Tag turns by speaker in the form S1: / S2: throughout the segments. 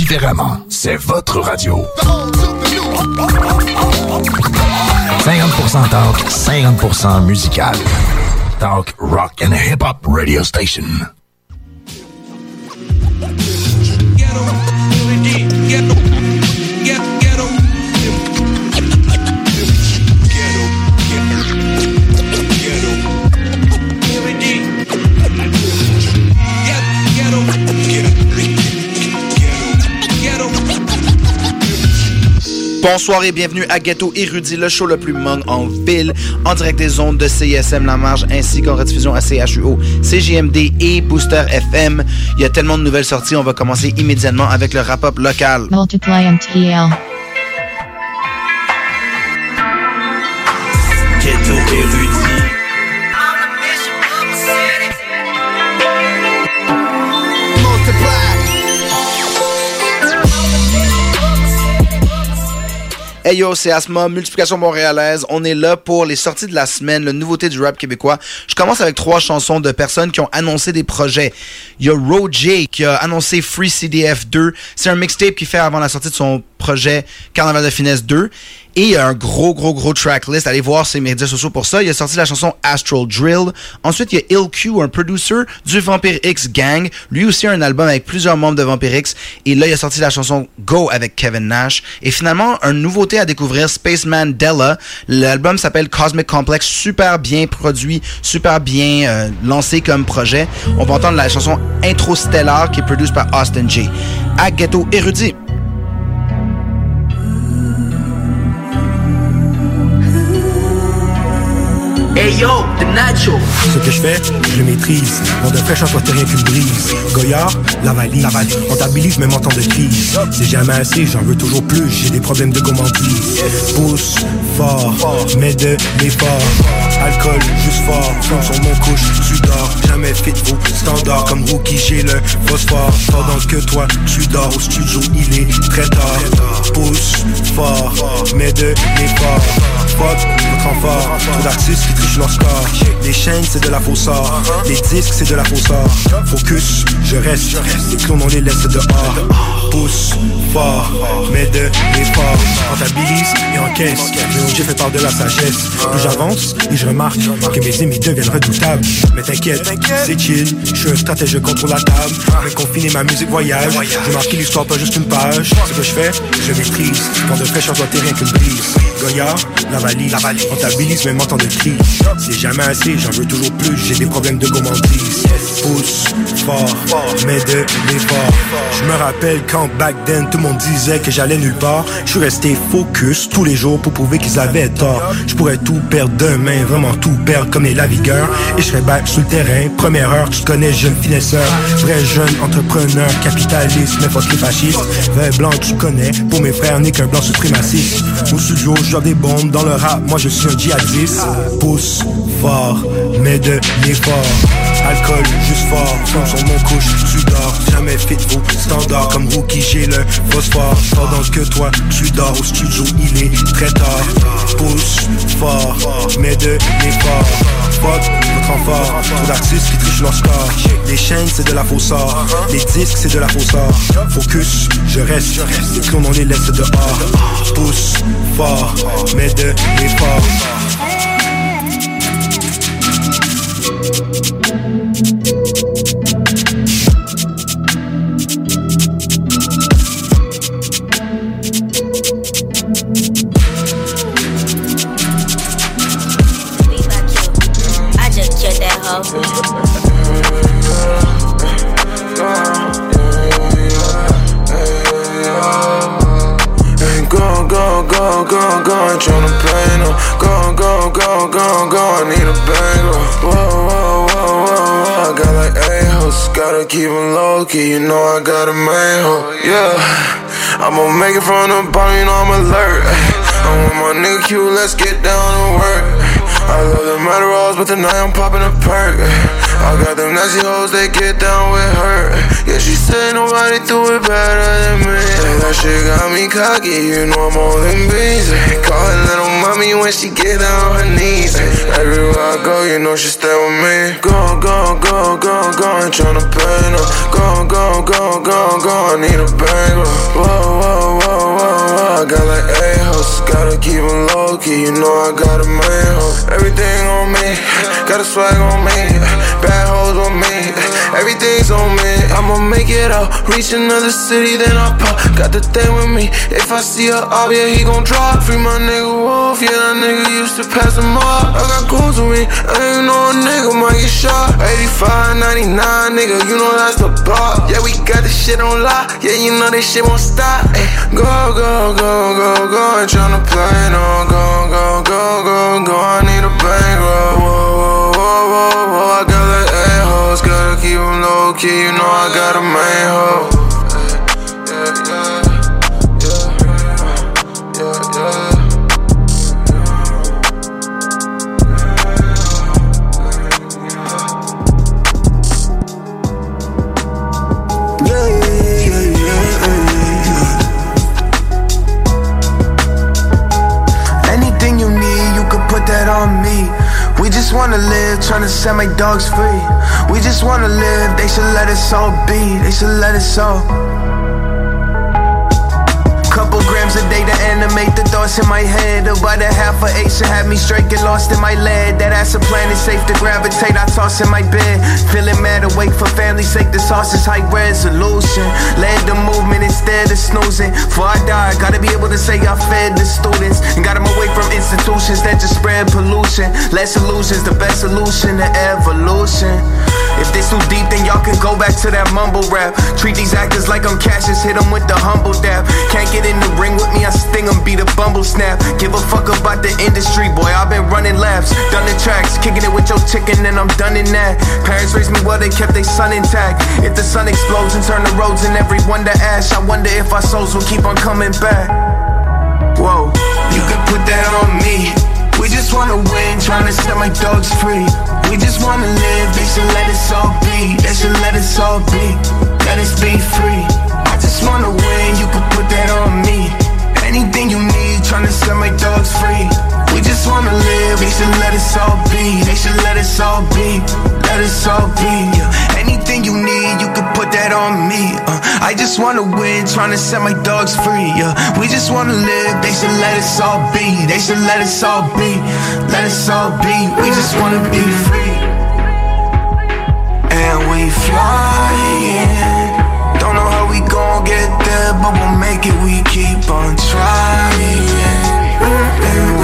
S1: Différemment, c'est votre radio. 50% talk, 50% musical. Talk, rock and hip-hop radio station.
S2: Bonsoir et bienvenue à Ghetto Érudit, le show le plus mong en ville, en direct des ondes de CISM La Marge ainsi qu'en rediffusion à CHUO, CGMD et Booster FM. Il y a tellement de nouvelles sorties, on va commencer immédiatement avec le rap-up local. Hey yo, c'est Asma, Multiplication Montréalaise. On est là pour les sorties de la semaine, le nouveauté du rap québécois. Je commence avec trois chansons de personnes qui ont annoncé des projets. Il y a Roger qui a annoncé Free CDF 2. C'est un mixtape qu'il fait avant la sortie de son projet Carnaval de Finesse 2. Et il y a un gros, gros, gros tracklist. Allez voir ses médias sociaux pour ça. Il a sorti la chanson Astral Drill. Ensuite, il y a Ill Q, un producer du Vampire X Gang. Lui aussi a un album avec plusieurs membres de Vampire X. Et là, il a sorti la chanson Go avec Kevin Nash. Et finalement, un nouveauté à découvrir, Spaceman Della. L'album s'appelle Cosmic Complex. Super bien produit, super bien euh, lancé comme projet. On va entendre la chanson Intro Stellar qui est produite par Austin J. À Ghetto Érudit.
S3: Hey yo, the Nacho.
S4: Ce que je fais, je le maîtrise. Mon de fraîcheur soit rien qu'une brise. Goyard, la valise. On t'habilise même en temps de crise. C'est jamais assez, j'en veux toujours plus. J'ai des problèmes de gourmandise. Pousse fort, mais de l'effort. Alcool, juste fort. Flamme sur mon couche, tu dors. Jamais fit vos standards. Comme rookie, j'ai le phosphore. Pendant que toi, tu dors au studio, il est très tard. Pousse fort, mais de l'effort. Fuck, votre renfort. Trop d'artistes qui trichent leur score. Les chaînes, c'est de la fausseur. Les disques, c'est de la fausseur. Focus, je reste. Les clones, on les laisse dehors. Pousse fort, mais de l'effort. Rentabilise et encaisse. OG fait part de la sagesse. Plus j'avance et je remarque que mes ennemis deviennent redoutables. Mais t'inquiète, c'est chill. Je suis un stratège, je contrôle la table. Mais confiner ma musique voyage. J'ai marqué l'histoire, pas juste une page. Ce que je fais, je maîtrise. Quand de fraîcheur doit rien qu'une brise. Goyard, la valise. Rentabilise même en temps de crise. C'est jamais assez, j'en veux toujours plus. J'ai des problèmes de gourmandise. Pousse fort, mais de l'effort. Je me rappelle quand back then tout le monde disait que j'allais nulle part. Je suis resté focus tous les jours pour prouver qu'ils avaient tort. Je pourrais tout perdre demain, vraiment tout perdre comme les lavigueurs. Et je serais back sur le terrain. Première heure, tu connais, jeune finesseur. Vrai jeune entrepreneur, capitaliste, mais fuck les fascistes. Vert blanc, tu connais. Pour mes frères, n'est qu'un blanc suprémaciste. Au studio, je des bombes dans le rap. Moi, je suis un djihadiste. Pousse fort, mais de l'effort. Alcool, juste fort, sur mon couche, tu dors, jamais fit vos standards comme rookie, j'ai le phosphore. Pendant que toi, tu dors au studio, il est très tard. Pousse fort, mais de l'effort. Fuck votre renfort, trop d'artistes qui trichent leur score. Les chaînes, c'est de la fausseur. Les disques, c'est de la fausseur. Focus, je reste, les clones, on les laisse dehors. Pousse fort, mais de l'effort.
S5: gone, gone, gone, gone, gone. I need a bankroll. Whoa, whoa, whoa, whoa, whoa. I got like eight hoes.
S6: Gotta keep them low key. You know I got a main hoe. Yeah, I'ma make it from the bottom. You know I'm alert. I'm with my nigga Q. Let's get down to work. I love the murder but tonight I'm popping a perk. I got them nasty hoes, they get down with her. Yeah, she said nobody do it better than me. That shit got me cocky, you know I'm all them beans. Call her little mommy when she get down on her knees. Everywhere I go, you know she stay with me. Go, go, go, go, go, ain't tryna pay no. Go, go, go, go, go, I need a banger. Whoa, whoa, whoa, whoa, whoa. I got like eight hoes, gotta keep them low key. You know I got a man hoe. Everything on me, got a swag on me. On me, everything's on me. I'ma make it out, reach another city, then I pop. Got the thing with me. If I see a ob, yeah, he gon' drop. Free my nigga Wolf, yeah, that nigga used to pass him up. I got goons with me, I ain't know a nigga might get shot. 85, 99, nigga, you know that's the block. Yeah, we got this shit on lock, yeah, you know this shit won't stop. Ay, go, go, go, go, go, ain't tryna play no. Go, go, go, go, go, I need a bankroll. Gotta keep them low key, you know I got a main hoe. Just wanna live, tryna set my dogs free. We just wanna live, they should let us all be. They should let us all. Grams a day to animate the thoughts in my head. About a half a eight should have me straight, get lost in my lead. That ass a planet safe to gravitate, I toss in my bed. Feeling mad, awake for family's sake, the sauce is high resolution. Led the movement instead of snoozing. Before I die, gotta be able to say I fed the students. And got them away from institutions that just spread pollution. Less illusions, the best solution to evolution. If this too deep, then y'all can go back to that mumble rap. Treat these actors like I'm Cassius, hit them with the humble dab. Can't get in the ring with me, I sting them, beat a bumble snap. Give a fuck about the industry, boy, I've been running laps. Done the tracks, kicking it with your chicken, and I'm done in that. Parents raised me well, they kept their son intact. If the sun explodes and turn the roads and everyone to ash, I wonder if our souls will keep on coming back. Whoa, you can put that on me. We just wanna win, tryna set my dogs free. We just wanna live, they should let us all be. They should let us all be. Let us be free. I just wanna win, you can put that on me. Anything you need, tryna set my dogs free. We just wanna live, they should let us all be. They should let us all be. Let us all be. Yeah. Anything you need, you can put that on me. Uh, I just wanna win, tryna set my dogs free. Yeah. We just wanna live, they should let us all be. They should let us all be. Let us all be. We just wanna be free. And we flying. Don't know how we gon' get there, but we'll make it. We keep on trying.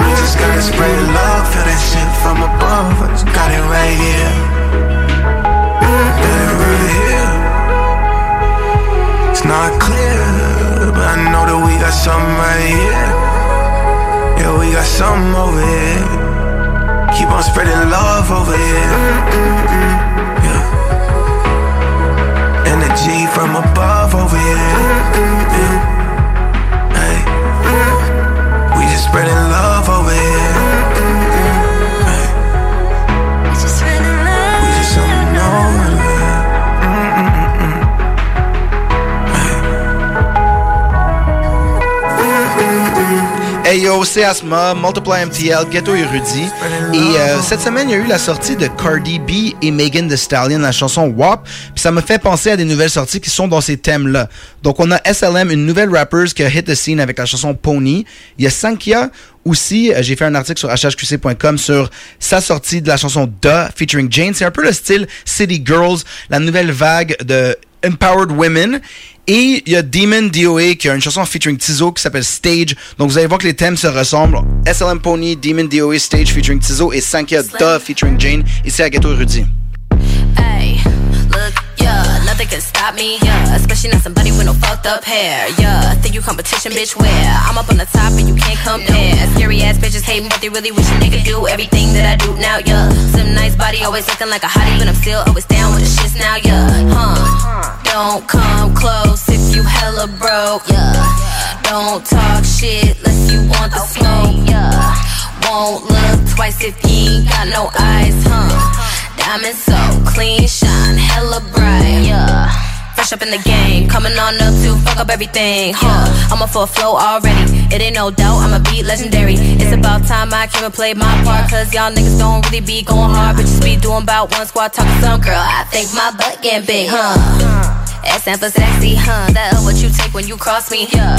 S6: We just gotta spread love, feel that shit from above. Just got it right here. Got it right here. It's not clear, but I know that we got something right here. Yeah, we got something over here. Keep on spreading love over here. Yeah. Energy from above over here. Yeah. Spreading love over here. Hey
S2: yo, c'est Asma, Multiply MTL, Ghetto et Rudy. Et euh, cette semaine, il y a eu la sortie de Cardi B et Megan Thee Stallion, la chanson WAP. Puis ça me fait penser à des nouvelles sorties qui sont dans ces thèmes-là. Donc on a SLM, une nouvelle rapper qui a hit the scene avec la chanson Pony. Il y a Sankia aussi, euh, j'ai fait un article sur hhqc.com sur sa sortie de la chanson Da featuring Jane. C'est un peu le style City Girls, la nouvelle vague de Empowered Women. Et il y a Demon DOA qui a une chanson featuring Tizo qui s'appelle Stage. Donc vous allez voir que les thèmes se ressemblent. SLM Pony, Demon DOA, Stage featuring Tizo et Sankia Da featuring Jane. Ici à Ghetto Rudy.
S7: Hey, look, yeah, nothing can stop me, yeah. Especially not somebody with no fucked up hair, yeah. Think you competition, bitch, where? I'm up on the top and you can't compare. Scary ass bitches hating what they really wish a nigga do. Everything that I do now, yeah. Some nice body, always looking like a hottie, but I'm still always down with the shits now, yeah. Huh? Don't come close if you hella broke, yeah. Don't talk shit unless you want the smoke, yeah. Won't look twice if you ain't got no eyes, huh? Diamond so clean, shine hella bright, yeah. Fresh up in the game, coming on up to fuck up everything, huh? I'm up for a flow already, it ain't no doubt, I'ma be legendary. It's about time I came and played my part, cause y'all niggas don't really be going hard, just be doing about one squad talking some girl. I think my butt getting big, huh? S stand for sexy, huh? That what you take when you cross me, yeah.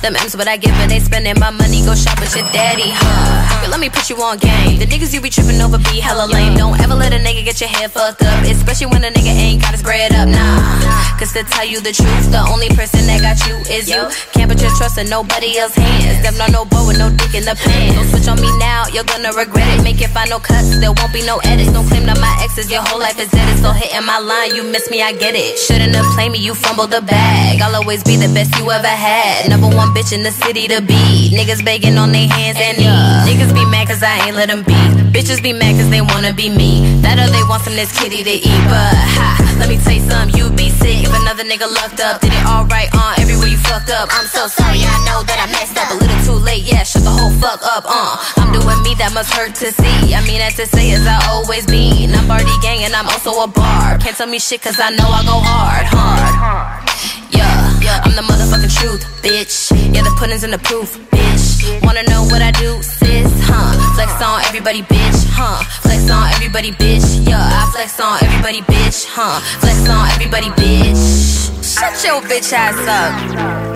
S7: Them M's what I give and they spending my money, go shop with your daddy, huh? Yo, let me put you on game. The niggas you be tripping over be hella lame. Don't ever let a nigga get your head fucked up, especially when a nigga ain't got his bread up, nah. Cause to tell you the truth, the only person that got you is you. Can't put your trust in nobody else's hands. Them not no bow with no dick in the pants. Don't switch on me now, you're gonna regret it. Make it final cuts, there won't be no edits. Don't claim that my exes, your whole life is dead. Still hitting my line, you miss me, I get it. Shouldn't have played me, you fumbled the bag. I'll always be the best you ever had. Number one bitch in the city to be. Niggas begging on their hands and knees. Niggas be mad cause I ain't let them be. Bitches be mad cause they wanna be me. That or they want some this kitty to eat. But ha, let me tell something, you be sick. If another nigga lucked up, did it alright uh, everywhere you fucked up. I'm so sorry, I know that I messed up a little too late. Yeah, shut the whole fuck up, uh. I'm doing me, that must hurt to see. I mean, as to say as I always been. I'm Barty gang and I'm also a bar. Can't tell me shit cause I know I go hard, hard. Yeah, yeah, I'm the motherfucking truth, bitch. Yeah, the pudding's in the proof, bitch. Wanna know what I do, sis? Huh? Flex on everybody, bitch. Huh? Flex on everybody, bitch. Yeah, I flex on everybody, bitch. Huh? Flex on everybody, bitch. Shut your bitch ass up.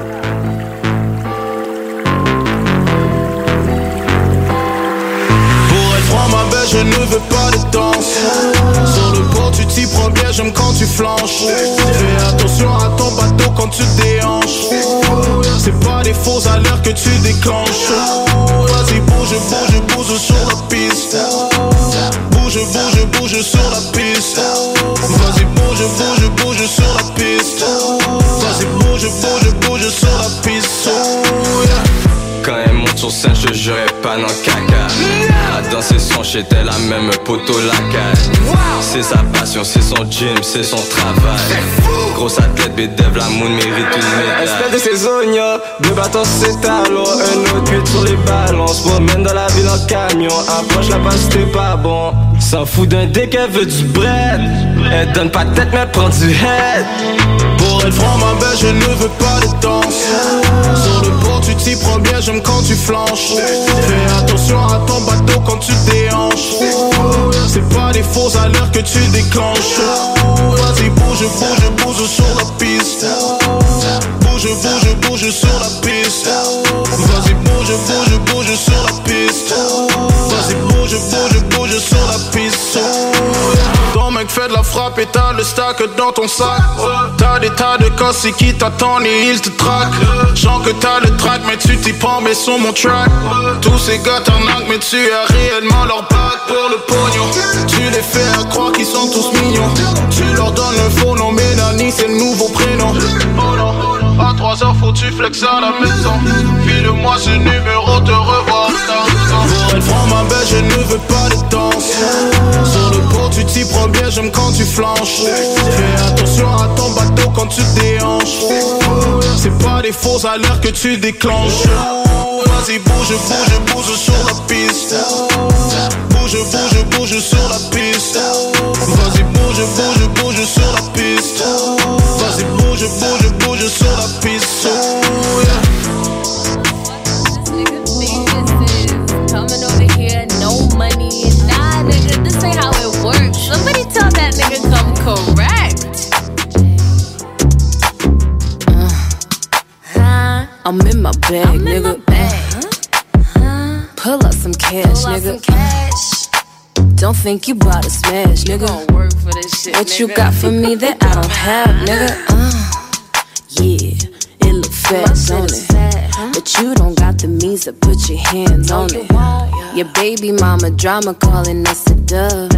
S8: Je ne veux pas de danse. Sur le pont, tu t'y prends bien, j'aime quand tu flanches. Fais attention à ton bateau quand tu déhanches. C'est pas des fausses alertes que tu déclenches. Vas-y, bouge, bouge, bouge sur la piste. Bouge, bouge, bouge sur la piste. Vas-y, bouge, bouge, bouge sur la piste. Vas-y, bouge, bouge, bouge sur la piste.
S9: Sur scène, je jurais pas dans caca. À danser son shit, elle même poteau la C'est sa passion, c'est son gym, c'est son travail. Grosse athlète, bédev, la moon mérite une médaille.
S10: Espèce de saisonnier, deux bâtons c'est talons Un autre cuite sur les se promène dans la ville en camion Approche la base c'était pas bon S'en fout d'un dick, elle veut du bread Elle donne pas tête mais prend du head
S8: Pour être franc, ma belle, je ne veux pas de danse. Prends bien, j'aime quand tu flanches. Fais attention à ton bateau quand tu déhanches. C'est pas des fausses alertes que tu déclenches. Vas-y, bouge, bouge, bouge sur la piste. Bouge, bouge, bouge sur la piste. Vas-y, bouge, bouge, frappe et t'as le stack dans ton sac. T'as des tas de cassis qui t'attendent et ils te traquent. Genre que t'as le track, mais tu t'y prends, mais sur mon track. Tous ces gars t'arnaquent, mais tu as réellement leur bac pour le pognon. Tu les fais à croire qu'ils sont tous mignons. Tu leur donnes un faux nom, Mélanie, c'est le nouveau prénom. À 3 heures, faut tu flex à la maison. File-moi ce numéro, te revoir. Pour être franc, ma belle, je ne veux pas de danse. Sur le pont, tu t'y prends bien, j'aime quand tu flanches. Fais attention à ton bateau quand tu déhanches. C'est pas des fausses alertes que tu déclenches. Vas-y, bouge, bouge, bouge sur la piste. Bouge, bouge, bouge sur la piste. Vas-y, bouge, bouge, bouge sur la piste. Vas-y, bouge, bouge, bouge sur la piste. Oh, yeah.
S7: Coming over here, no money. Nah, nigga, this ain't how it works. Somebody tell that nigga come correct. Uh,
S11: I'm in my bag,
S7: I'm
S11: nigga.
S7: in my bag.
S11: Pull up some cash,
S7: Pull out
S11: nigga.
S7: some cash.
S12: Don't think you bought a smash, nigga. Work for this shit, what you got for me that I don't have, nigga? Uh, yeah, it look fat, don't it? But you don't got the means to put your hands on it. Your baby mama drama calling us a dub.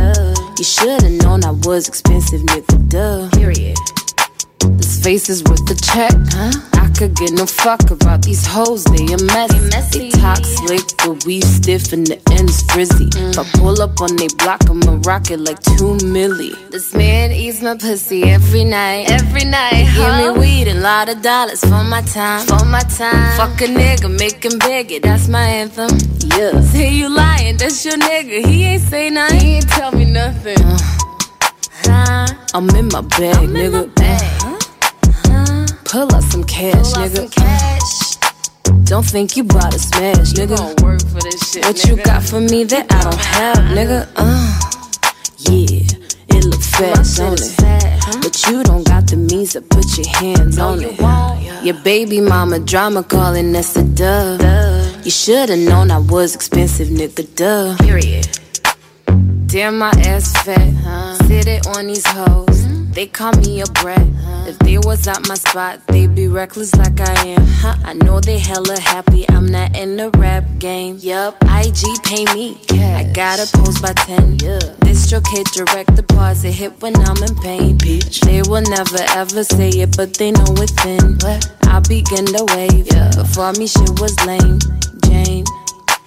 S12: You should've known I was expensive, nigga. Duh. Period. This face is worth the check, huh? I could get no fuck about these hoes, they a mess. They, talk slick, but we stiff and the ends frizzy. If I pull up on they block, I'ma rock it like two milli. This man eats my pussy every night, every night. Huh? Give me weed and a lot of dollars for my time, for my time. Fuck a nigga, make him bigger, that's my anthem. Yeah. Say you lying, that's your nigga. He ain't say nothing, he ain't tell me nothing. Uh, I'm in my bag, I'm nigga. Pull up some cash, Pull nigga. Some cash. Don't think you bought a smash, you nigga. Work for this shit, what nigga. you got for me that I don't have, nigga? Uh, yeah, it look fat, don't it? Huh? But you don't got the means to put your hands no, on it. Won't. Your baby mama drama calling us a dove. Duh. You should've known I was expensive, nigga. Duh. Period. Damn, my ass fat. Huh? Sit it on these hoes. They call me a brat. If they was at my spot, they'd be reckless like I am. Huh? I know they hella happy. I'm not in the rap game. Yup, IG pay me. Cash. I gotta post by 10. Yeah. This stroke hit direct deposit hit when I'm in pain. Bitch. They will never ever say it, but they know within. I begin to wave. Yeah. Before me, shit was lame. Jane.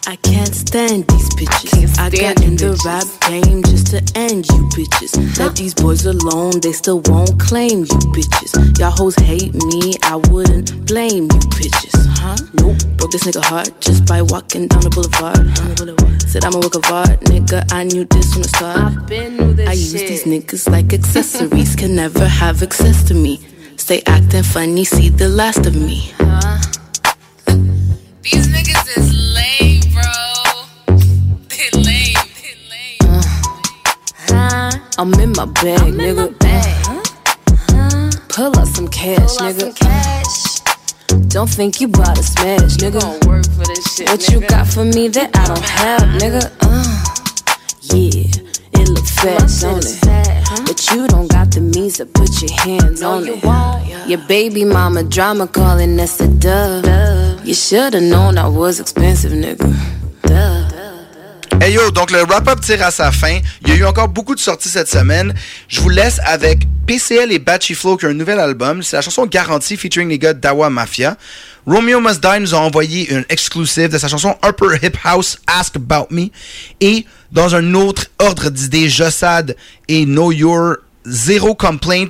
S12: I can't stand these bitches. Stand I got in the rap game just to end you bitches. Let these boys alone, they still won't claim you bitches. Y'all hoes hate me, I wouldn't blame you bitches. Huh? Nope. Broke this nigga heart just by walking down the boulevard. Huh? Said I'm a work of art, nigga. I knew this from the start. I've been through this I use shit. these niggas like accessories, can never have access to me. Stay acting funny, see the last of me. Huh? These niggas is lame. Bro. They lame. They lame. Uh, huh? I'm in my bag, I'm nigga. My bag. Pull up some cash, Pull nigga. Some cash. Don't think you bought a smash, nigga. Work for this shit, what nigga. you got for me that I don't have, nigga? Uh, yeah, it look fat, don't it? Huh? But you don't got the means to put your hands no, on you it. Want, Your baby mama drama calling us a dove. You should've known I was expensive, nigga. Duh.
S2: Hey yo, donc le wrap-up tire à sa fin. Il y a eu encore beaucoup de sorties cette semaine. Je vous laisse avec PCL et Batchy Flow qui ont un nouvel album. C'est la chanson Garantie featuring les gars d'Awa Mafia. Romeo Must Die nous a envoyé une exclusive de sa chanson Upper Hip House Ask About Me. Et dans un autre ordre d'idées, Jossad et Know Your Zéro Complaint.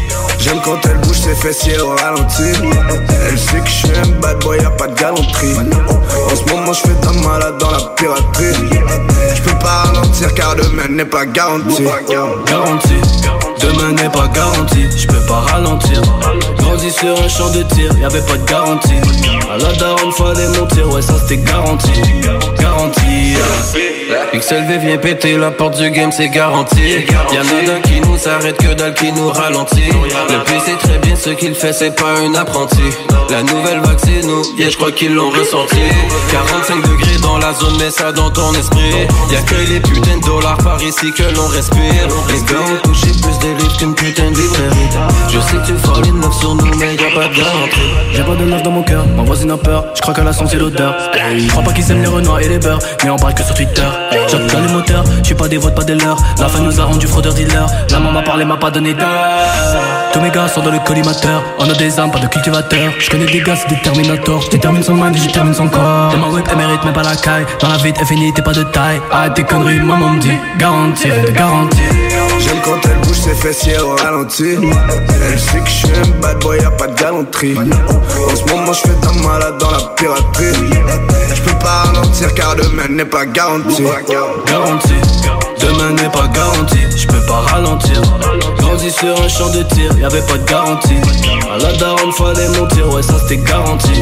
S2: J'aime quand elle bouge ses fessiers au ralenti. Elle sait que je suis un bad boy, y'a pas de galanterie. En ce moment je fais ta malade dans la piraterie. Je peux pas ralentir car demain n'est pas garanti.
S11: Garanti. Demain n'est pas garanti, je peux pas ralentir. Grandi sur un champ de tir, y'avait pas de garantie. À la daronne fallait monter, ouais ça c'était garanti. Garanti XLV vient péter la porte du game, c'est garanti. Y'en a d'un qui nous arrête que dalle qui nous ralentit. Le plus c'est très bien ce qu'il fait, c'est pas un apprenti. La nouvelle vague c'est nous, yeah je crois qu'ils l'ont ressenti. 45 degrés dans la zone, mets ça dans ton esprit. Y'a que les putains de dollars par ici que l'on respire. Les gars ont touché plus des livres qu'une putain de librairie. Je sais que tu fall in love sur nous mais y'a pas de garantie. J'ai pas de love dans mon cœur, ma voisine a peur Je crois qu'elle a senti l'odeur. Je crois pas qu'ils aiment les renois et les beurs Mais on parle que sur Twitter. J'attends les moteurs, j'suis pas des votes, pas des leurs. La fin nous a rendu fraudeur dealer La maman m'a parlé, m'a pas donné d'heure. Tous mes gars sont dans le collimateur. On a des armes, pas de cultivateurs. Je connais des gars, c'est des terminators J'détermine son mind et j'détermine son corps. Dans ma whip, elle mérite même pas la caille. Dans la vie, t'es fini, t'es pas de taille. Arrête tes conneries, maman me dit. Garantie, garantie
S13: J'aime quand elle bouge ses fessiers au ralenti Elle sait que je suis un bad boy, y'a pas de galanterie En ce moment je fais ta malade dans la piraterie Je peux pas ralentir car demain n'est pas garanti
S11: Garanti, demain n'est pas garanti, je peux pas ralentir. Grandi sur un champ de tir, y'avait pas de garantie. À la daronne, fallait monter, ouais, ça c'était garanti.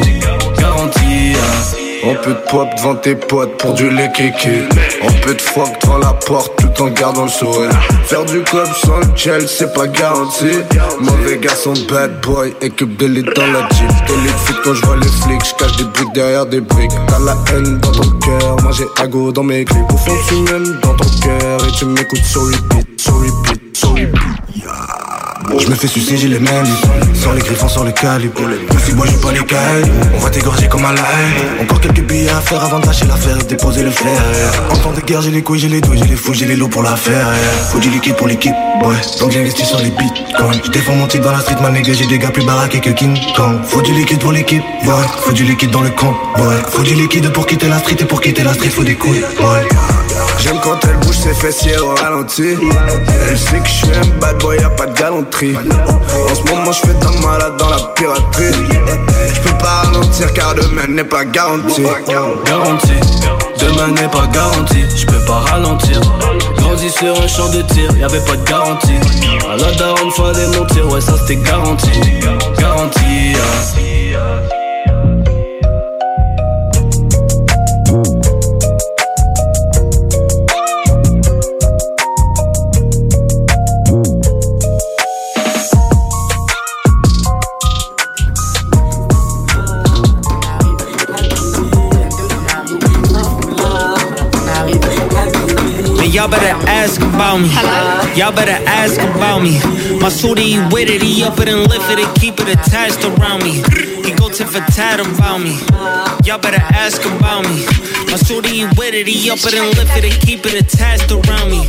S11: Garanti, hein.
S13: Un peu de pop devant tes potes pour du lait kéké. Un peu de fuck devant la porte tout en gardant le sourire. Faire du club sans gel c'est pas garanti. Mauvais garçon bad boy équipe de lit dans la jeep De fit quand je vois les flics J'cache des briques derrière des briques. T'as la haine dans ton cœur Moi j'ai ago dans mes clips. Au fond tu m'aimes dans ton cœur Et tu m'écoutes sur repeat Sur repeat, sur repeat je me fais sucer, j'ai les libres. Sans les griffons, sans le calibre Si moi j'ai pas les cailles. On va t'égorger comme un live Encore quelques billets à faire avant de lâcher l'affaire et déposer le flair. En temps de guerre, j'ai les couilles, j'ai les douilles, j'ai les fous, j'ai les lots pour l'affaire Faut du liquide pour l'équipe, ouais. Donc j'investis sur les bitcoins. Je défends mon titre dans la street, ma nigga, j'ai des gars plus baraqués que King Kong. Faut du liquide pour l'équipe, ouais. Faut du liquide dans le compte, ouais. Faut du liquide pour quitter la street et pour quitter la street, faut des couilles, ouais J'aime quand elle bouge ses fessiers au ralenti. Elle sait que je suis un bad boy, y'a pas de galanterie. En ce moment je fais ta malade dans la piraterie. Je peux pas ralentir car demain n'est pas garanti.
S11: Garanti, demain n'est pas garanti, je peux pas ralentir. Grandi sur un champ de tir, y'avait pas de garantie. À la daronne fallait monter, ouais ça c'était garanti. Garanti, hein.
S14: Y'all better ask about me. Y'all better ask about me. My suitie with it, he up it and lift it and keep it attached around me. He go tit for tat about me. Y'all better ask about me. My suitie with it, he up it and lift it and keep it attached around me.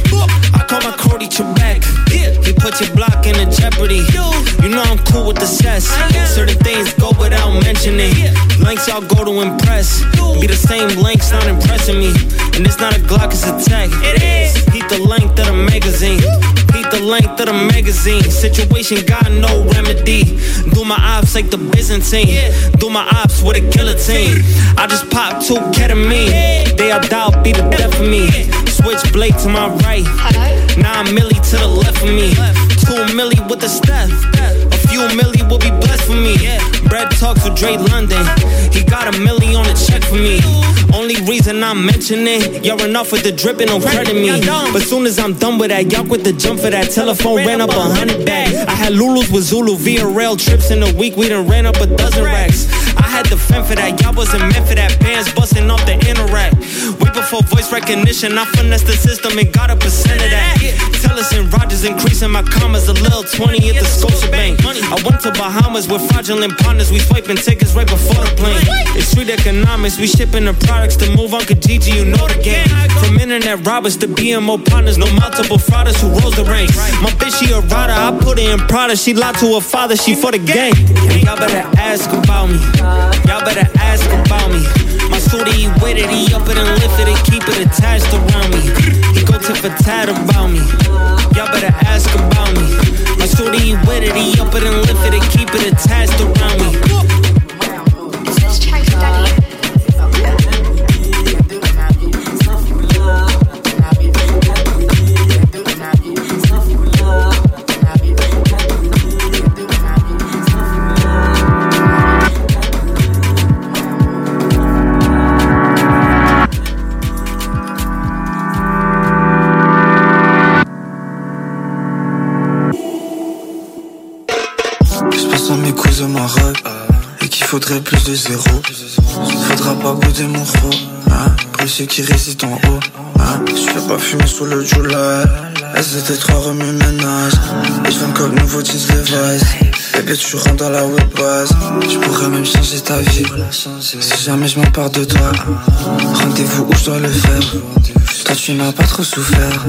S14: I call my Cody Trebek. He put your block in a jeopardy. You know I'm cool with the cess. Certain things go without mentioning. Lengths y'all go to impress. Be the same lengths, not impressing me. And it's not a Glock, it's a tech. It is. Heat the length of the magazine. The length of the magazine. Situation got no remedy. Do my ops like the Byzantine. Do my ops with a killer team. I just pop two ketamine. They are doubt be the death of me. Switch blade to my right. Nine milli to the left of me. Two milli with the step. Few milli will be blessed for me. Bread talks with Dre London. He got a milli on a check for me. Only reason I'm mentioning, y'all enough with the dripping, don't credit me. But soon as I'm done with that, y'all with the jump for that telephone ran up a hundred bags. I had Lulus with Zulu via rail trips in a week, we done ran up a dozen racks. I had the fend for that, y'all wasn't meant for that. Bands busting off the interact. Way before voice recognition, I finessed the system and got a percent of that. Tellus and Rogers increasing my commas a little 20 at the Scotiabank. I went to Bahamas with fraudulent partners, we swiping tickets right before the plane. It's street economics, we shipping the products to move on Kijiji, you know the game. From internet robbers to BMO partners, no multiple frauders who rose the ranks. My bitch, she a rider, I put her in Prada, she lied to her father, she for the gang. And y'all better ask about me. Y'all better ask about me. My suitie with it, he up it and lift it and keep it attached around me. He go tit for tat about me. Y'all better ask about me. My suitie with it, he up it and lift it and keep it attached around me.
S15: Faudrait plus de zéro. Faudra pas bouder mon faux hein, qui résident en haut hein, Je fais pas fumer sous le July SDT3 remue ménage Et je vends comme nouveau jeans Levi's Bébé tu rentres dans la web base. Je pourrais même changer ta vie. Si jamais je m'empare de toi Rendez-vous où je dois le faire. Toi tu n'as pas trop souffert.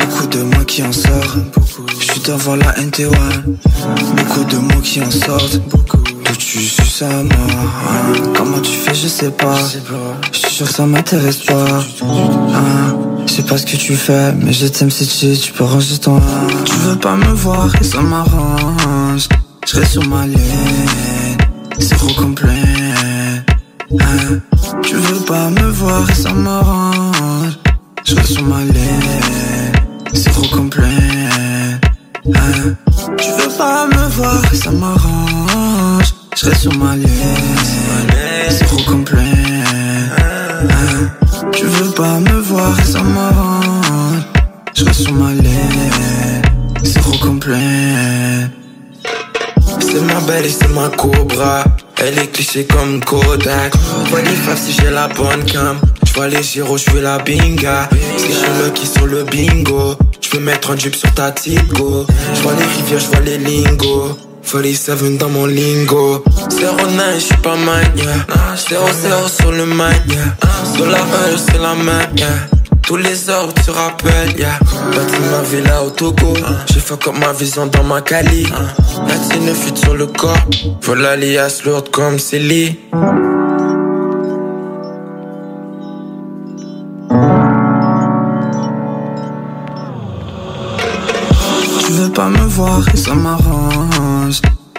S15: Beaucoup de moi qui en sort. Je suis devant la NT1 Beaucoup de mots qui en sortent Tu suces à Comment tu fais je sais pas Je suis sûr ça m'intéresse pas hein. je sais pas ce que tu fais, mais je t'aime si tu, tu peux ranger ton. Tu veux pas me voir et ça m'arrange. Je reste sur ma ligne, c'est trop complet. Hein. Tu veux pas me voir et ça m'arrange. Je reste sur ma ligne, c'est trop complet. Hein. Tu veux pas me voir et ça m'arrange. Je serai sur ma liste, c'est trop complet. Hein? Tu veux pas me voir ça m'arrange. Je reste sur ma liste, c'est trop complet.
S5: C'est ma belle et c'est ma cobra. Elle est clichée comme Kodak. Vois les femmes si j'ai la bonne cam. J'vois les gyros, j'fais la binga. Si je le qui sur le bingo, j'peux mettre un jeep sur ta tigo. J'vois les rivières, j'vois les lingots. 47 dans mon lingo. 09 j'suis pas mania ah, 00 sur le mania ah, Sur la rue c'est la mania tous les heures tu rappelles, yeah. Bâti ma villa au Togo, ah. j'ai fait comme ma vision dans ma Cali. Platine fuite sur le corps, voilà l'IAS lourde comme Célie.
S15: Tu veux pas me voir et ça m'arrange.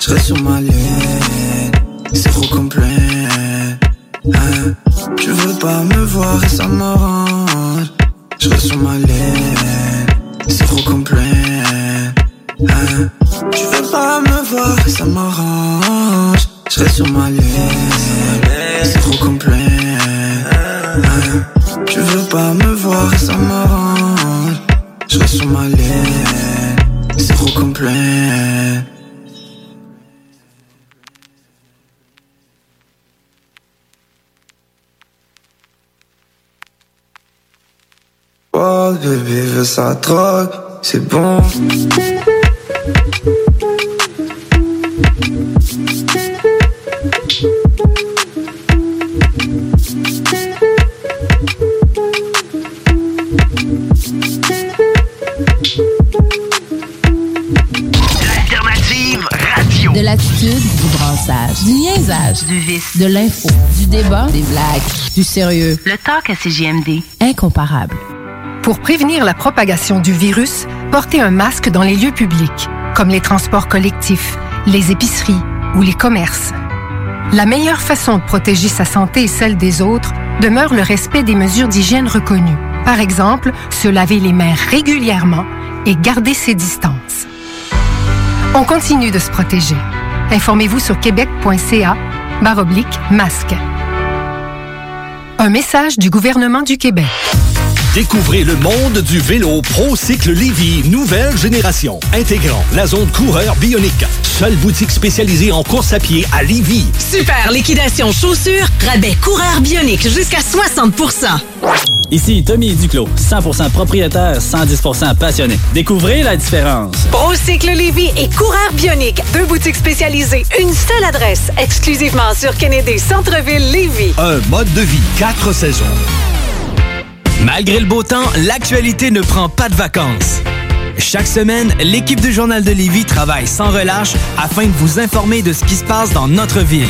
S15: Je reste sur ma ligne, c'est trop complet. Hein. Tu veux pas me voir et ça m'arrange. Je reste sur ma ligne, c'est trop complet. Hein. Tu veux pas me voir et ça m'arrange. Je reste sur ma ligne, c'est trop complet. Hein. Tu veux pas me voir et ça m'arrange. Je reste sur ma ligne, c'est trop complet. Oh, bébé veut sa drogue, c'est bon.
S16: L'alternative radio.
S17: De l'attitude, du brassage, du niaisage, du vice, de l'info, du débat, des blagues, du sérieux.
S16: Le talk à CGMD.
S17: Incomparable.
S18: Pour prévenir la propagation du virus, portez un masque dans les lieux publics, comme les transports collectifs, les épiceries ou les commerces. La meilleure façon de protéger sa santé et celle des autres demeure le respect des mesures d'hygiène reconnues. Par exemple, se laver les mains régulièrement et garder ses distances. On continue de se protéger. Informez-vous sur québec.ca baroblique masque. Un message du gouvernement du Québec.
S19: Découvrez le monde du vélo ProCycle Lévy, nouvelle génération, intégrant la zone coureur bionique. Seule boutique spécialisée en course à pied à Lévy.
S20: Super liquidation chaussures, rabais coureur bionique jusqu'à 60
S21: Ici Tommy Duclos, 100% propriétaire, 110% passionné. Découvrez la différence.
S20: Procycle Lévy et coureur bionique, deux boutiques spécialisées, une seule adresse, exclusivement sur Kennedy Centre-ville Lévy.
S19: Un mode de vie, quatre saisons.
S22: Malgré le beau temps, l'actualité ne prend pas de vacances. Chaque semaine, l'équipe du Journal de Lévis travaille sans relâche afin de vous informer de ce qui se passe dans notre ville.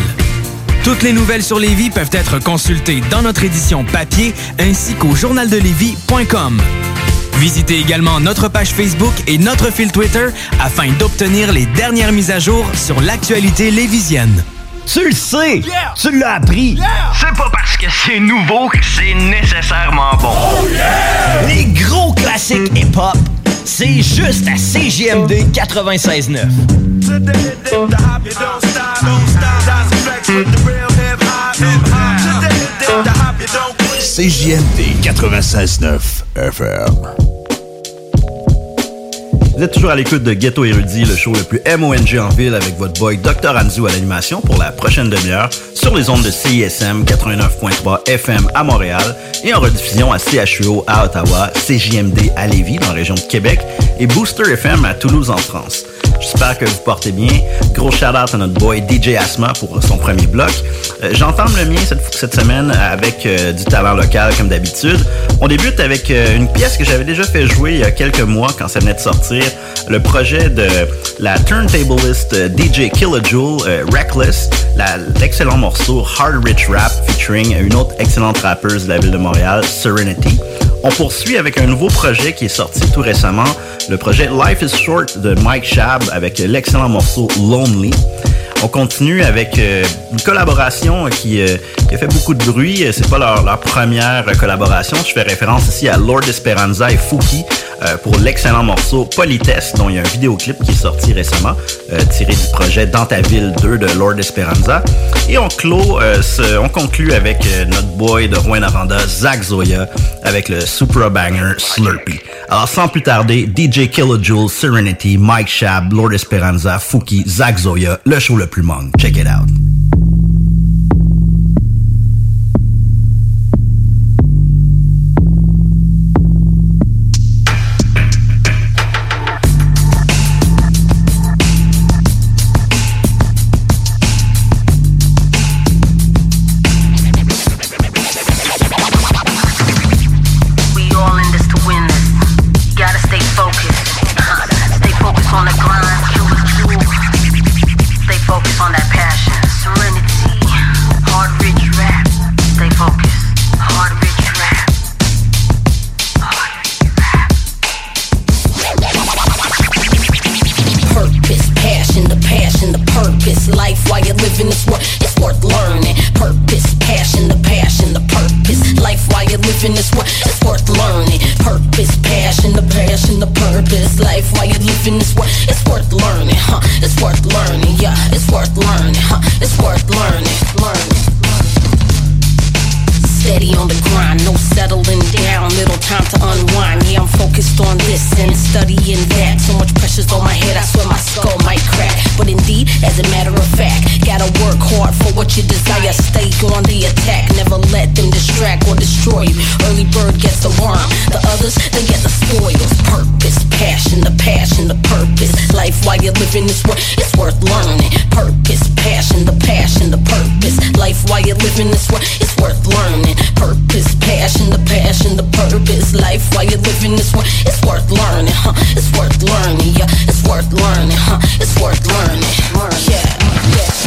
S22: Toutes les nouvelles sur Lévis peuvent être consultées dans notre édition papier ainsi qu'au journaldelevis.com. Visitez également notre page Facebook et notre fil Twitter afin d'obtenir les dernières mises à jour sur l'actualité lévisienne.
S13: Tu le sais! Tu l'as appris!
S23: C'est pas parce que c'est nouveau que c'est nécessairement bon.
S13: Les gros classiques hip-hop, c'est juste à CGMD 96.9.
S24: CJMD 96.9 FM.
S25: Vous êtes toujours à l'écoute de Ghetto Érudit, le show le plus MONG en ville avec votre boy Dr. Anzu à l'animation pour la prochaine demi-heure sur les ondes de CISM 89.3 FM à Montréal et en rediffusion à CHUO à Ottawa, CJMD à Lévis dans la région de Québec et Booster FM à Toulouse en France. J'espère que vous portez bien. Gros shout-out à notre boy DJ Asma pour son premier bloc. Euh, J'entends le mien cette, semaine avec euh, du talent local comme d'habitude. On débute avec euh, une pièce que j'avais déjà fait jouer il y a quelques mois quand ça venait de sortir. Le projet de la turntablist DJ Killajoule, Reckless. L'excellent morceau Hard Rich Rap featuring une autre excellente rappeuse de la ville de Montréal, Serenity. On poursuit avec un nouveau projet qui est sorti tout récemment, le projet Life is Short de Mike Shab avec l'excellent morceau Lonely. On continue avec euh, une collaboration qui, euh, qui, a fait beaucoup de bruit. C'est pas leur, première collaboration. Je fais référence ici à Lord Esperanza et Fouki euh, pour l'excellent morceau Politesse, dont il y a un vidéoclip qui est sorti récemment, euh, tiré du projet Dans ta ville 2 de Lord Esperanza. Et on clôt, euh, ce, on conclut avec notre boy de Rouen Aranda, Zach Zoya, avec le Supra Banger Slurpee. Alors sans plus tarder, DJ Kilojoule, Serenity, Mike Shab, Lord Esperanza, Fouki, Zach Zoya, le show le plus mong. Check it out.
S26: in this world way of living is what it's worth learning. Purpose, passion, the passion, the purpose. Life while you're living is what it's worth learning. Purpose, passion, the passion, the purpose. Life while you're living is what it's worth learning, huh? It's worth learning, yeah. It's worth learning, huh? It's worth learning, yeah. yeah.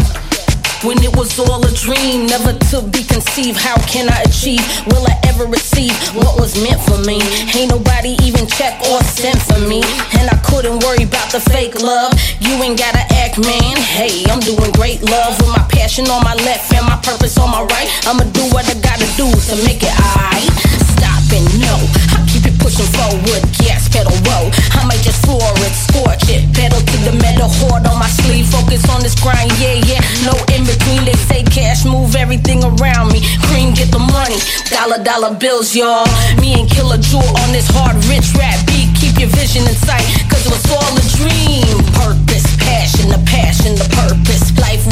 S26: When it was all a dream, never to be how can I achieve? Will I ever receive what was meant for me? Ain't nobody even check or sent for me. And I couldn't worry about the fake love. You ain't gotta act, man. Hey, I'm doing great love with my passion on my left and my purpose on my right. I'ma do what I gotta do to make it alright. Stop and it pushing forward, gas pedal roll. I might just floor it, scorch it, pedal to the metal, hard on my sleeve, focus on this grind, yeah, yeah. No in between, they say cash move everything around me. Cream get the money, dollar dollar bills, y'all. Me and Killer Jewel on this hard rich rap beat. Keep your vision in sight, cause it was all a dream. Purpose, passion, the passion, the purpose. Life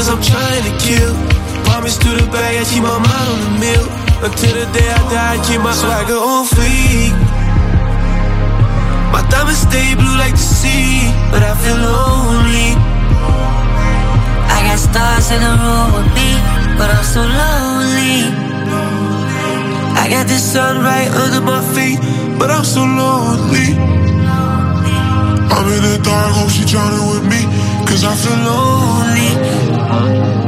S27: cause I'm
S28: trying to kill. Promise to the bag, I keep my mind on the mill. Until the day I die, I keep my swagger on fleek. My diamonds stay blue like the sea, but I feel lonely.
S29: I got stars in the room with me, but I'm so lonely.
S28: I got the sun right under my feet, but I'm so lonely. I'm in the dark, hope she drowning with me, cause I feel lonely.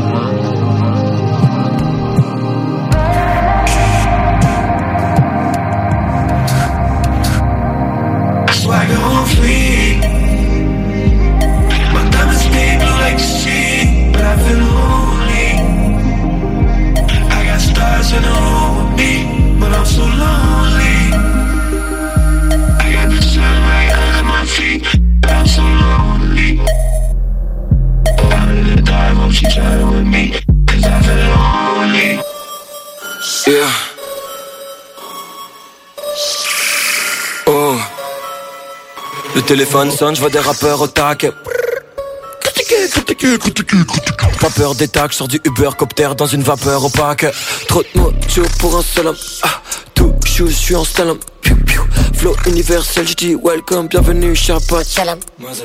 S30: Le téléphone sonne, je vois des rappeurs au taquet. Pas peur des tags, sors du Uber copter dans une vapeur opaque. Trop de mojo pour un homme. Ah, tout chou, je suis en piu. Flow universel, je dis welcome, bienvenue, chapote.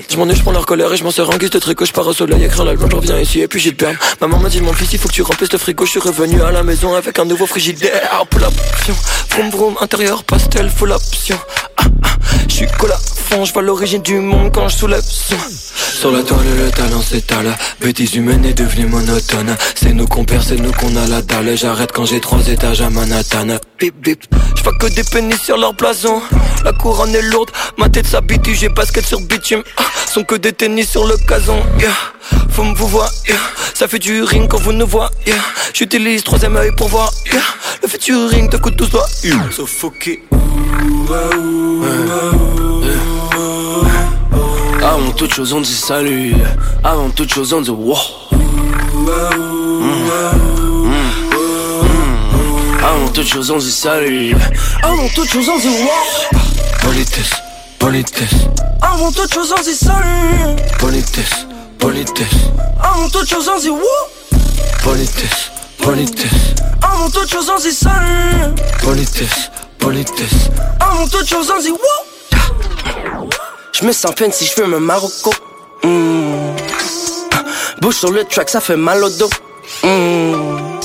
S30: Je m'ennuie, je prends leur colère et je m'en sers en guise de tricot. Je pars au soleil, écrire l'album, je reviens ici et puis j'y perds. Maman m'a dit, mon fils, il faut que tu remplisses le frigo. Je suis revenu à la maison avec un nouveau frigidaire. Pull up, fion. Vroom vroom, intérieur pastel, full option. Ah, je suis cola fond, je vois l'origine du monde quand je soulève son. Sur la toile, le talent s'étale. Bêtise humaine est devenue monotone. C'est nous qu'on perd, c'est nous qu'on a la dalle. J'arrête quand j'ai trois étages à Manhattan. Bip bip, je vois que des pénis sur leur blason. La couronne est lourde, ma tête s'habitue, j'ai basket sur bitume. Ah, sont que des tennis sur le gazon. Yeah. Faut me vous voir, yeah. ça fait du ring quand vous nous voyez. Yeah. J'utilise troisième œil pour voir. Yeah. Le featuring te coûte 12 doigts. Yeah. So. Avant toute chose on dit salut. Avant toute chose on dit wow. Avant toute chose on dit salut. Avant toute chose on dit wow. Politesse, politesse. Avant toute chose on dit salut. Politesse, politesse. Avant toute chose on dit wow. Politesse, politesse. Avant toute chose on dit salut. Politesse, politesse. Avant toute chose on dit wow je me sens peine si je fume un Marocco. Mmh. Bouge sur le track, ça fait mal au dos. Mmh.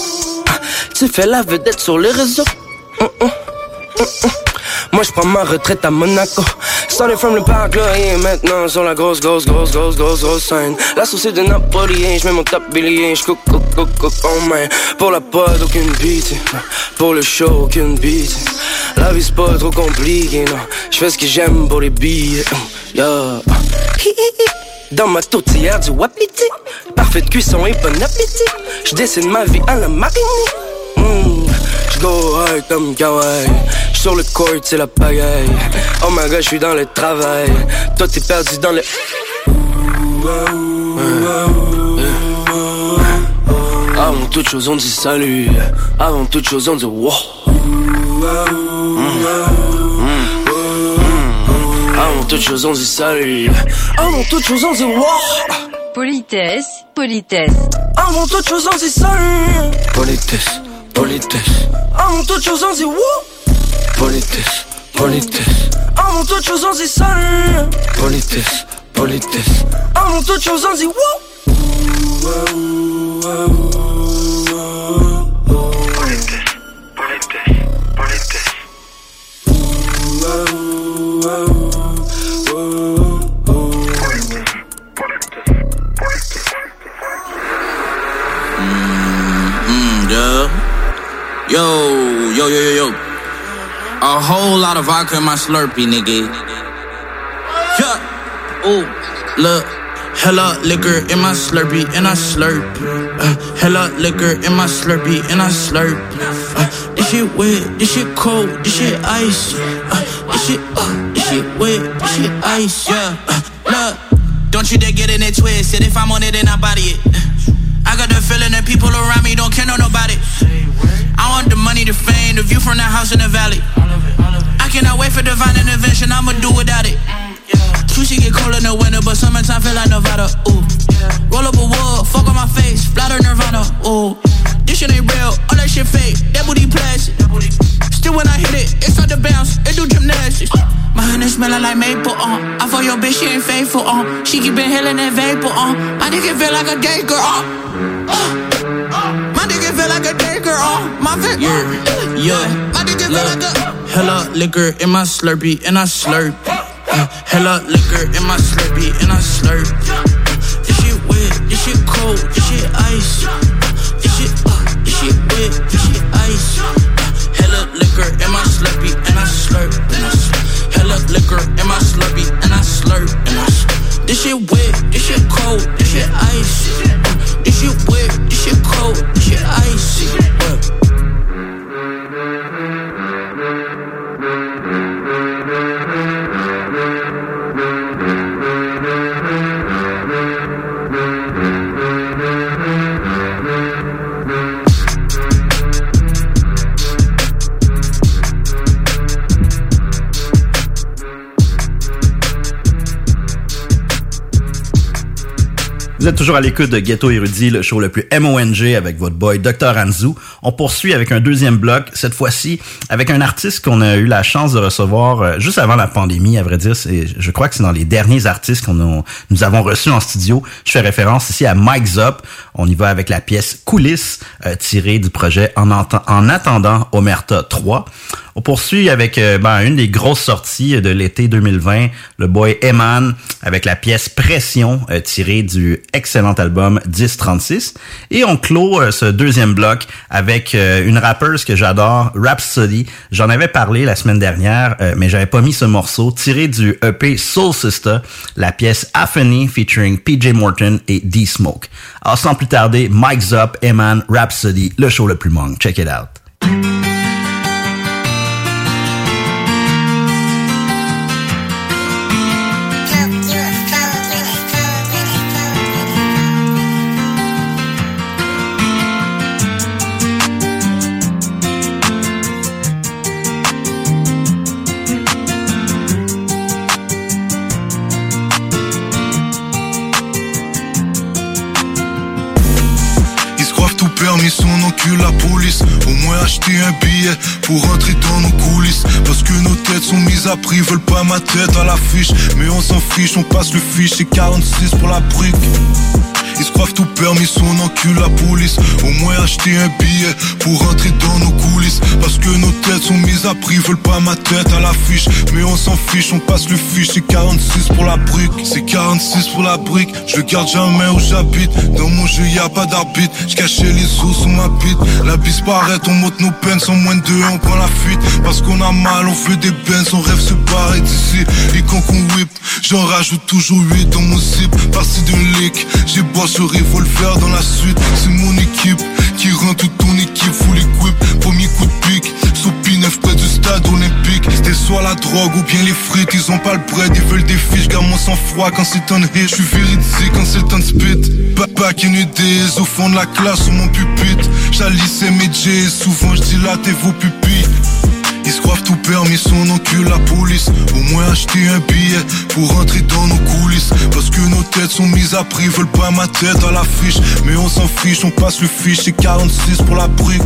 S30: Tu fais la vedette sur les réseaux. Mmh, Moi, je prends ma retraite à Monaco. Started from the back, là, et maintenant sur la grosse, grosse, grosse, grosse, grosse, grosse scène. La sauce de Napoli, je mets mon tablier, je cook, cook, cook, cook en main. Pour la pod, aucune beat. Pour le show, aucune beat. La vie c'est pas trop compliqué, non. Je ce que j'aime pour les billets. Yeah. Dans ma tourtière du wapiti. Parfaite cuisson et bon appétit. Je dessine ma vie à la marinée. Mm. Je go hard comme kawaii. Sur le court, c'est la pagaille. Oh my god, je suis dans le travail. Toi, t'es perdu dans le. Avant toute chose, on dit salut. Avant toute chose, on dit wow. Avant toute chose, on dit salut. Avant toute chose, on dit wow.
S31: Politesse, politesse.
S30: Avant toute chose, on dit salut. Politesse, politesse. I'm toute chose on dit woo. Politesse, politesse. I'm toute chose on dit salut. Politesse, politesse. I'm toute chose on dit woo. Yeah.
S32: Yo, yo, yo, yo. yo. A whole lot of vodka in my Slurpee, nigga. Yeah. Ooh, look. Hella liquor in my Slurpee and I slurp. Uh, hella liquor in my Slurpee and I slurp. Uh, this shit wet, this shit cold, this shit ice. Uh, this shit, uh, this shit wet, this shit ice. Yeah. Uh, look, don't you dare get in it twisted. If I'm on it, then I body it. People around me don't care no nobody. I want the money, the fame, the view from the house in the valley. I cannot wait for divine intervention. I'ma do without it. Sushi get cold in the winter, but summertime feel like Nevada. Ooh. Roll up a wood, fuck on my face, flatter Nirvana. Ooh. This shit ain't real, all that shit fake. That booty plastic. Still when I hit it, it start to bounce, it do gymnastics. My honey smelling like maple, uh. I fuck your bitch, she ain't faithful, uh. She keep inhaling that vapor, uh. My nigga feel like a gay girl, uh. My nigga feel like a gay girl, uh. My fit, yeah, yeah. My nigga feel like a. Hella liquor in my Slurpee and I slurp. Uh, hella liquor in my Slurpee and I slurp. Uh, this shit wet, this shit cold, this shit ice. Uh, this shit, uh, this shit wet, this shit ice. Liquor in my Slurpee and I slurp. And I slurp. Hella liquor in my Slurpee and I slurp. And I slurp. This shit wet, this shit cold, this shit ice. This shit wet, this shit cold,
S25: Vous êtes toujours à l'écoute de Ghetto Érudit, le show le plus MONG avec votre boy Dr. Anzu. On poursuit avec un deuxième bloc, cette fois-ci avec un artiste qu'on a eu la chance de recevoir euh, juste avant la pandémie, à vrai dire. Je crois que c'est dans les derniers artistes qu'on nous avons reçus en studio. Je fais référence ici à Mike Zop. On y va avec la pièce Coulisses, euh, tirée du projet En, en attendant Omerta 3. On poursuit avec euh, ben, une des grosses sorties de l'été 2020, le boy Eman, avec la pièce Pression, euh, tirée du excellent album 1036. Et on clôt ce deuxième bloc avec une rappeuse que j'adore, Rhapsody. J'en avais parlé la semaine dernière, mais j'avais pas mis ce morceau, tiré du EP Soul Sister, la pièce Aphany featuring PJ Morton et D-Smoke. Plus tarder, Mike Zop, Eman, Rhapsody, le show le plus monk. Check it out.
S33: La police. Au moins acheter un billet pour rentrer dans nos coulisses. Parce que nos têtes sont mises à prix, veulent pas ma tête à l'affiche. Mais on s'en fiche, on passe le fiche, c'est 46 pour la brique. Ils se tout permis, son encul la police. Au moins acheter un billet pour rentrer dans nos coulisses. Parce que nos têtes sont mises à prix, veulent pas ma tête à l'affiche. Mais on s'en fiche, on passe le fiche, c'est 46 pour la brique. C'est 46 pour la brique, je garde jamais où j'habite. Dans mon jeu, y a pas d'arbitre. Je cachais les os sous ma bite. La bise paraît, on monte nos peines. Sans moins de deux, on prend la fuite. Parce qu'on a mal, on fait des bennes. On rêve se barrer d'ici. Et quand on whip, j'en rajoute toujours 8 dans mon zip. Parti de lick, j'ai bois ce revolver dans la suite. C'est mon équipe qui rend toute ton équipe full equip. Premier coup de pique, sous P9 près du stade olympique. C'était soit la drogue ou bien les frites. Ils ont pas le bread, ils veulent des fiches. Garde mon sang-froid quand c'est un hit. Je suis véridique quand c'est un spit. Back in days, au fond de la classe sur mon pupitre. J'alissais mes J's, souvent j'dilatais vos pupilles. Croient tout permis, son encul la police. Au moins acheter un billet pour rentrer dans nos coulisses. Parce que nos têtes sont mises à prix, veulent pas ma tête à l'affiche. Mais on s'en fiche, on passe le fiche, c'est 46 pour la brique.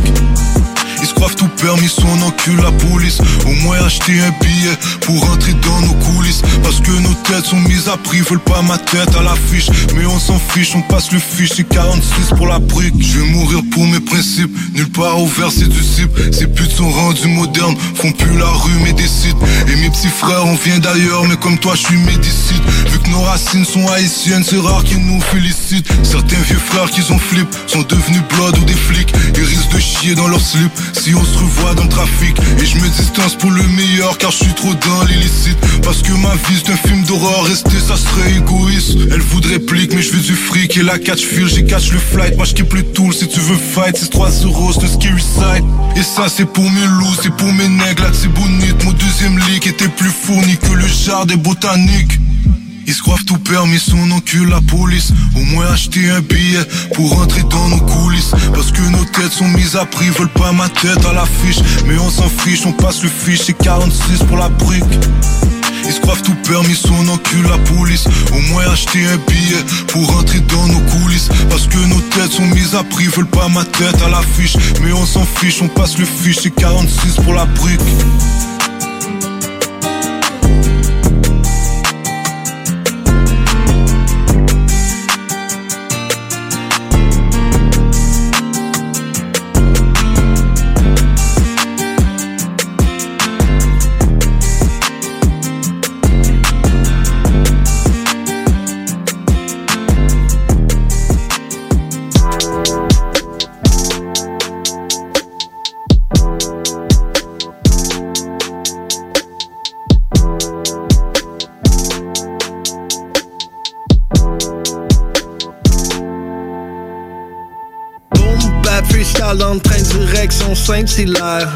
S33: Ils se croient tout permis, son encul la police. Au moins acheter un billet pour rentrer dans nos coulisses. Parce que nos têtes sont mises à prix, veulent pas ma tête à l'affiche. Mais on s'en fiche, on passe le fiche, c'est 46 pour la brique. Je vais mourir pour mes principes, nulle part ouvert c'est du cible. Ces putes sont rendues modernes, font plus la rue mais décident. Et mes petits frères, on vient d'ailleurs, mais comme toi je suis médicite. Vu que nos racines sont haïtiennes, c'est rare qu'ils nous félicitent. Certains vieux frères qui ont flip sont devenus blood ou des flics. Ils risquent de chier dans leur slip si on se revoit dans le trafic. Et je me distance pour le meilleur car je suis trop dans l'illicite. Parce que ma vie c'est un film d'horreur, rester ça serait égoïste. Elle voudrait plique, mais je veux du fric et la catch feel, j'ai catch le flight. Moi je plus tout si tu veux fight, c'est 3 euros, c'est un scary side. Et ça c'est pour mes loups, c'est pour mes nègres, là c'est bonite. Mon deuxième leak était plus fourni que le jardin botanique. Ils se tout permis, son encul la police. Au moins acheter un billet pour rentrer dans nos coulisses. Parce que nos têtes sont mises à prix, veulent pas ma tête à l'affiche. Mais on s'en fiche, on passe le fiche, c'est 46 pour la brique. Ils se tout permis, son encul la police. Au moins acheter un billet pour rentrer dans nos coulisses. Parce que nos têtes sont mises à prix, veulent pas ma tête à l'affiche. Mais on s'en fiche, on passe le fiche, c'est 46 pour la brique.
S32: Saint-Hilaire.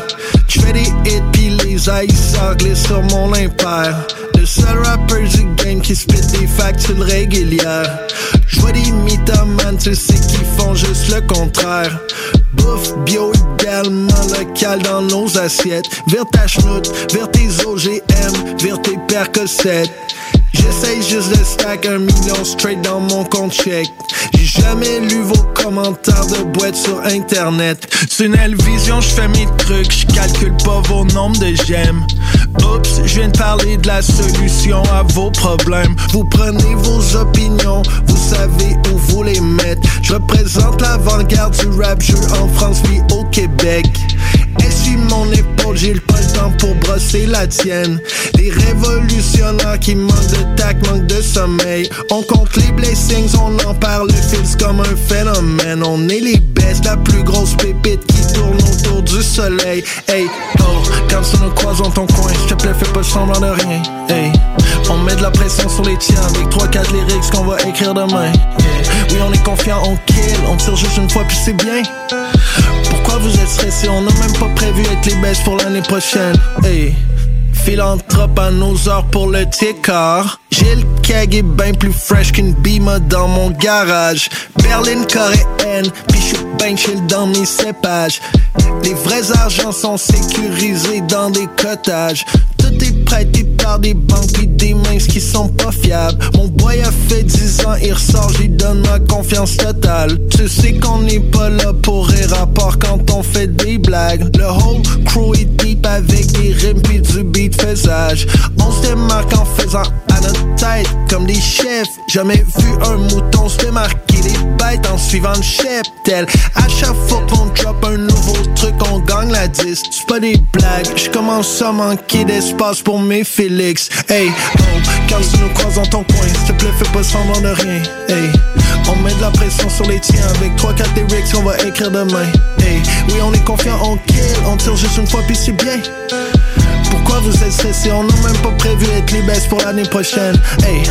S32: Je fais des hits pis les haïsseurs glissent sur mon impair. Le seul rapper du game qui spit des factules régulières. J'vois des mythomanes, tu sais qu'ils font juste le contraire. Bouffe bio également local dans nos assiettes. Vers ta chenoute, vers tes OGM, vers tes percossettes. J'essaye juste de stack un million straight dans mon compte check. J'ai jamais lu vos commentaires de boîtes sur internet. Tunnel vision, je fais mes trucs, je calcule pas vos nombres de j'aime. Oups, je viens de parler de la solution à vos problèmes. Vous prenez vos opinions, vous savez où vous les mettre. Je représente l'avant-garde du rap jeu en France puis au Québec. Mon épaule, j'ai le pas le temps pour brosser la tienne. Les révolutionnaires qui manquent de tact, manquent de sommeil. On compte les blessings, on en parle, feels comme un phénomène. On est les bestes, la plus grosse pépite qui tourne autour du soleil. Hey, oh, quand tu nous croises dans ton coin, je te plaît, fais pas semblant de rien. Hey, on met de la pression sur les tiens avec 3-4 lyrics qu'on va écrire demain. Oui, on est confiant, on kill, on tire juste une fois puis c'est bien. Vous êtes stressé? On n'a même pas prévu être les bêtes pour l'année prochaine. Hey. Philanthrope à nos heures pour le ticker. J'ai le keg est bien plus fresh qu'une bima dans mon garage. Berlin coréenne, puis je chill dans mes cépages. Les vrais argents sont sécurisés dans des cottages. Tout est prêté des banques et des mains qui sont pas fiables. Mon boy a fait 10 ans, il ressort, j'y donne ma confiance totale. Tu sais qu'on n'est pas là pour à part quand on fait des blagues. Le whole crew est deep avec des rimes pis du beat faisage. On se démarque en faisant à notre tête comme des chefs. Jamais vu un mouton se démarquer des bêtes en suivant le cheptel. À chaque fois qu'on drop un nouveau truc, on gagne la 10. C'est pas des blagues, je commence à manquer d'espace pour mes Félix. Hey, oh, quand tu nous croises dans ton coin, s'il te plaît, fais pas semblant de rien. Hey, on met de la pression sur les tiens avec 3-4 lyrics qu'on va écrire demain. Hey, oui, on est confiant, on kill, on tire juste une fois puis c'est bien. Pourquoi vous êtes stressé? On n'a même pas prévu être les best pour l'année prochaine. Hey.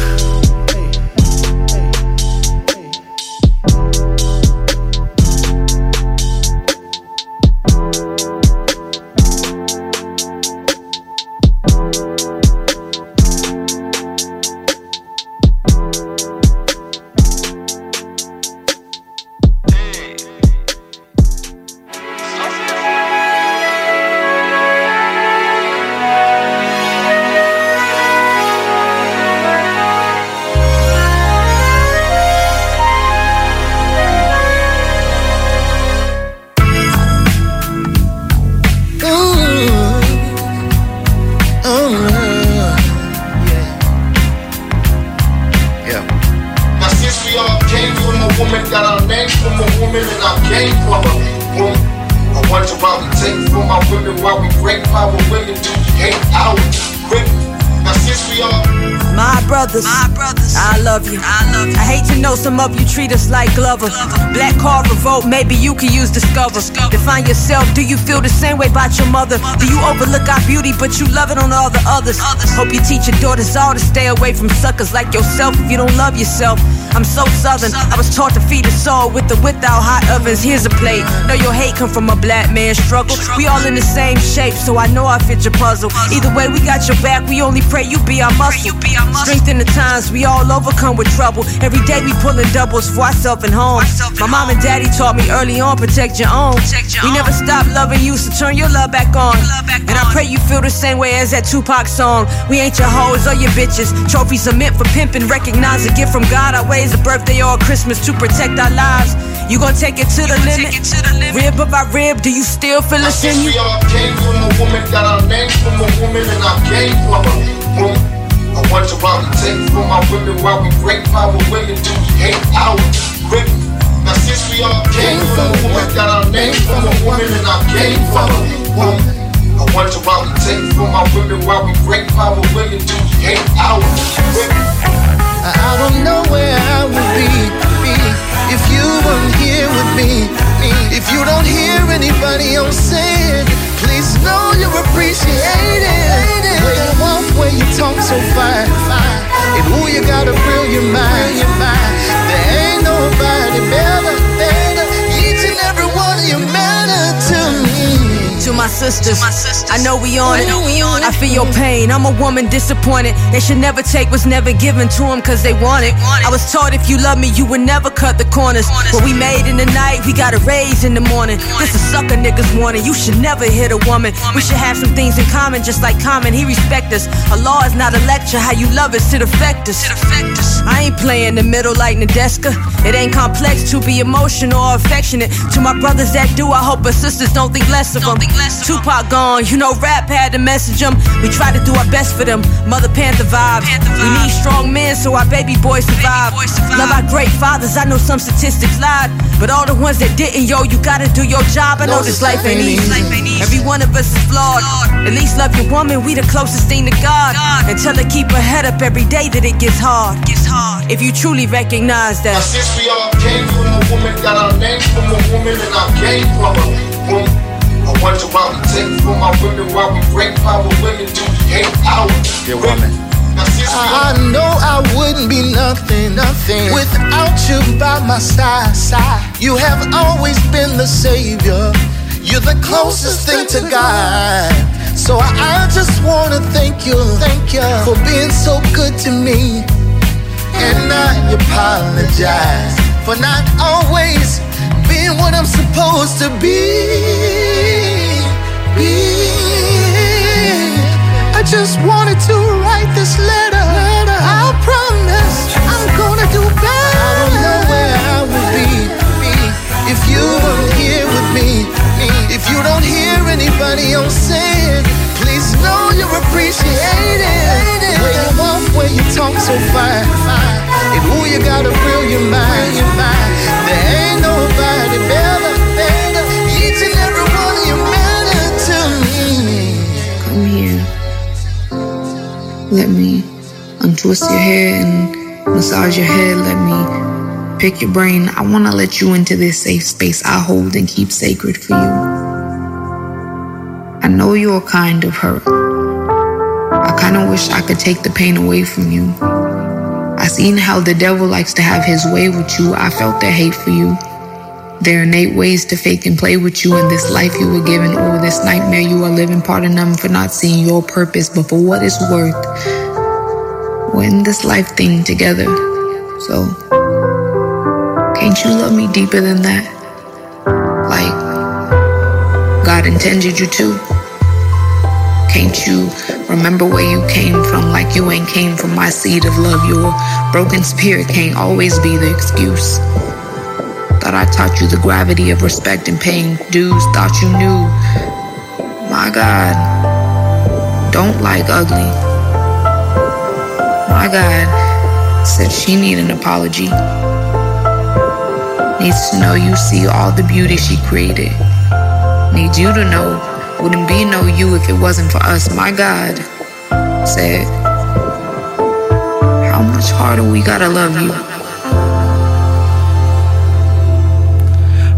S34: Treat us like Glover. Black card revolt, maybe you can use Discover. Define yourself. Do you feel the same way about your mother? Do you overlook our beauty, but you love it on all the others? Hope you teach your daughters all to stay away from suckers like yourself if you don't love yourself. I'm so southern. I was taught to feed a soul with the without hot ovens. Here's a plate. Know your hate come from a black man's struggle. We all in the same shape, so I know I fit your puzzle. Either way, we got your back. We only pray you be our muscle. Strength in the times we all overcome with trouble. Every day we pulling doubles for ourselves and home. My mom and daddy taught me early on protect your own. We never stop loving you, so turn your love back on. And I pray you feel the same way as that Tupac song. We ain't your hoes or your bitches. Trophies are meant for pimping. Recognize a gift from God. Our ways a birthday or a Christmas to protect our lives. You gon' take it to the limit. Rib up by rib, do you still feel us in you?
S35: We all came from a woman, got our name from a woman, and I came from a woman. I wonder why we take from our women, why we break power women do hate our women. Now since we all came from a woman, got our name from a woman, and I came from a woman. I wonder why we take from our women, why we break power women do hate our women.
S36: I don't know where I would be, be if you weren't here with me. If you don't hear anybody else say it, please know you're appreciated. Where you walk, where you talk so fine, and who you got a brilliant mind. Nobody better, better. Each and every one of you matter to me.
S34: To my sisters, I know we on it. I feel your pain. I'm a woman disappointed. They should never take what's never given to them cause they want it. I was taught if you love me, you would never cut the corners. What we made in the night, we gotta raise in the morning. This a sucker niggas warning. You should never hit a woman. We should have some things in common, just like common. He respect us. A law is not a lecture. How you love us, it affect us. I ain't playing the middle like Nadeska. It ain't complex to be emotional or affectionate. To my brothers that do, I hope our sisters don't think less of them. Tupac gone, you know rap had to message them. We try to do our best for them. Mother Panther vibes. We need strong men so our baby boys survive. Love our great fathers. I know some statistics lied, but all the ones that didn't, yo, you gotta do your job. I know this life ain't easy. Every one of us is flawed. At least love your woman. We the closest thing to God. And tell her keep her head up every day that it gets hard. If you truly recognize that.
S35: Now since we all came from a woman, got our name from a woman, and I came from a woman. I wonder why we take from our women, why we break power women do hate our women. Now
S36: I know I wouldn't be nothing, nothing without you by my side. side. You have always been the savior. You're the closest thing to God. So I, I just wanna thank you, thank you for being so good to me. And I apologize for not always being what I'm supposed to be. Be. I just wanted to write this letter. I promise I'm gonna do better. I don't know where I would be, be if you weren't here with me. If you don't hear anybody else say it, please know you're appreciated. Where you walk, where you talk so fine, and who you got a brilliant mind. There ain't nobody better.
S37: Let me untwist your hair and massage your head. Let me pick your brain. I want to let you into this safe space I hold and keep sacred for you. I know you're kind of hurt. I kind of wish I could take the pain away from you. I seen how the devil likes to have his way with you. I felt their hate for you. There are innate ways to fake and play with you in this life you were given or this nightmare you are living. Pardon them for not seeing your purpose, but for what it's worth. We're in this life thing together. So, can't you love me deeper than that? Like, God intended you to? Can't you remember where you came from like you ain't came from my seed of love? Your broken spirit can't always be the excuse. Thought I taught you the gravity of respect and paying dues. Thought you knew. My God, don't like ugly. My God said she need an apology. Needs to know you see all the beauty she created. Needs you to know wouldn't be no you if it wasn't for us. My God said, How much harder we gotta love you?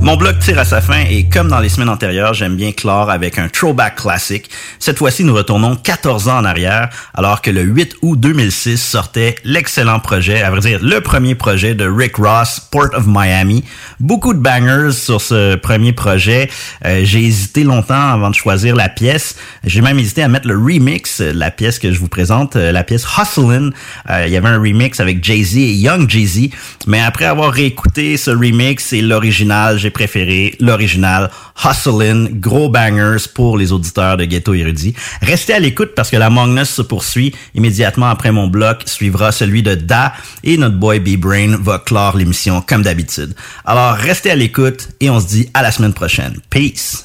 S25: Mon blog tire à sa fin et comme dans les semaines antérieures, j'aime bien clore avec un throwback classique. Cette fois-ci, nous retournons 14 ans en arrière, alors que le 8 août 2006 sortait l'excellent projet, à vrai dire le premier projet de Rick Ross, Port of Miami. Beaucoup de bangers sur ce premier projet. Euh, j'ai hésité longtemps avant de choisir la pièce. J'ai même hésité à mettre le remix, la pièce que je vous présente, euh, la pièce Hustlin'. Euh, il y avait un remix avec Jay-Z et Young Jay-Z, mais après avoir réécouté ce remix et l'original, préféré, l'original, Hustlin', gros bangers pour les auditeurs de Ghetto Érudit. Restez à l'écoute parce que la Magnus se poursuit. Immédiatement après mon bloc suivra celui de Da et notre boy B-Brain va clore l'émission comme d'habitude. Alors restez à l'écoute et on se dit à la semaine prochaine. Peace!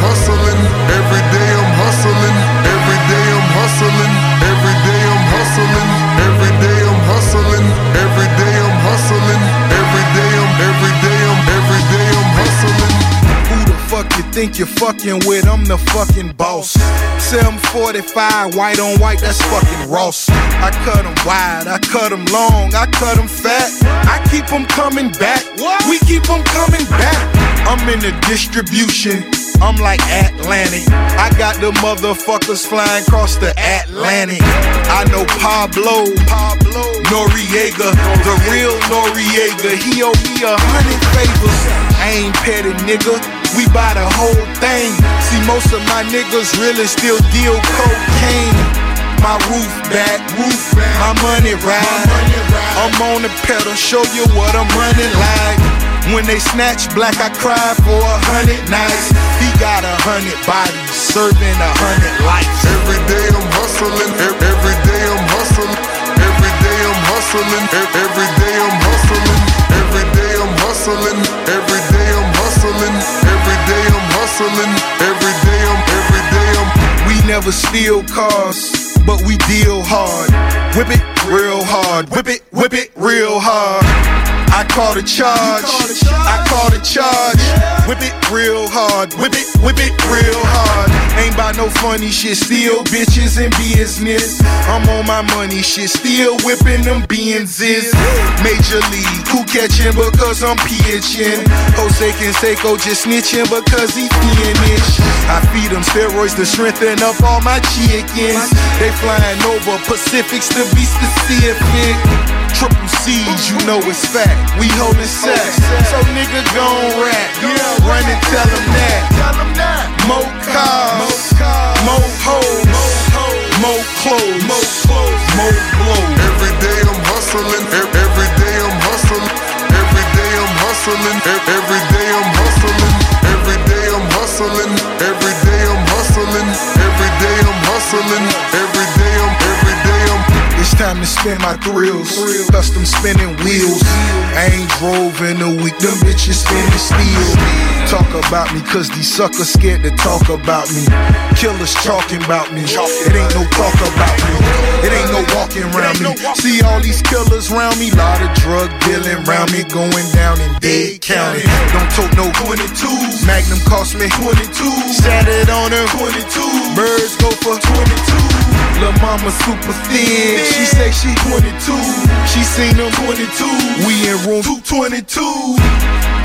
S36: think you're fucking with? I'm the fucking boss. 745, white on white, that's fucking Ross. I cut them wide, I cut them long, I cut them fat. I keep them coming back. We keep them coming back. I'm in the distribution. I'm like Atlantic. I got the motherfuckers flying across the Atlantic. I know Pablo, Pablo Noriega, the real Noriega. He owe me a hundred favors. I ain't petty, nigga. We buy the whole thing. See, most of my niggas really still deal cocaine. My roof back, roof back. my money ride. I'm on the pedal, show you what I'm running like. When they snatch black, I cry for a hundred nights. He got a hundred bodies, serving a hundred lives.
S32: Every day I'm hustling, every day I'm hustling, every day I'm hustling, every day I'm hustling, every day I'm hustling, every day I'm hustling, every day I'm hustling, every day I'm every day I'm
S36: We never steal cars, but we deal hard. Whip it real hard, whip it, whip it real hard. I call the charge, I call the charge. Whip it real hard, whip it, whip it real hard. Ain't by no funny shit, still bitches in business. I'm on my money shit, still whipping them Benzes. Major league, who catching because I'm pitching? Jose Canseco just snitching because he finish. I feed them steroids to strengthen up all my chickens. They flying over Pacifics to be specific. Triple C's, you know it's fact. We holding sex. So nigga gon' rap. Run and tell them that. Tell them that. More more hoes, more clothes, more blows.
S32: Every day I'm hustling, every day I'm hustling, every day I'm hustling, every day I'm hustling, every day I'm hustling, every day I'm hustling, every day I'm hustling,
S36: time to spin my thrills. Custom spinning wheels. I ain't drove in a week. Them bitches spinning steel. Talk about me, cause these suckers scared to talk about me. Killers talking about me. It ain't no talk about me. It ain't no walking around me. See all these killers around me. Lot of drug dealing around me. Going down in Dade County. Don't tote no 22s. Magnum cost me 22. Sat it on her 22. Birds go for 22. Lil' mama super thin. She say she 22. She seen them 22. We in room 222.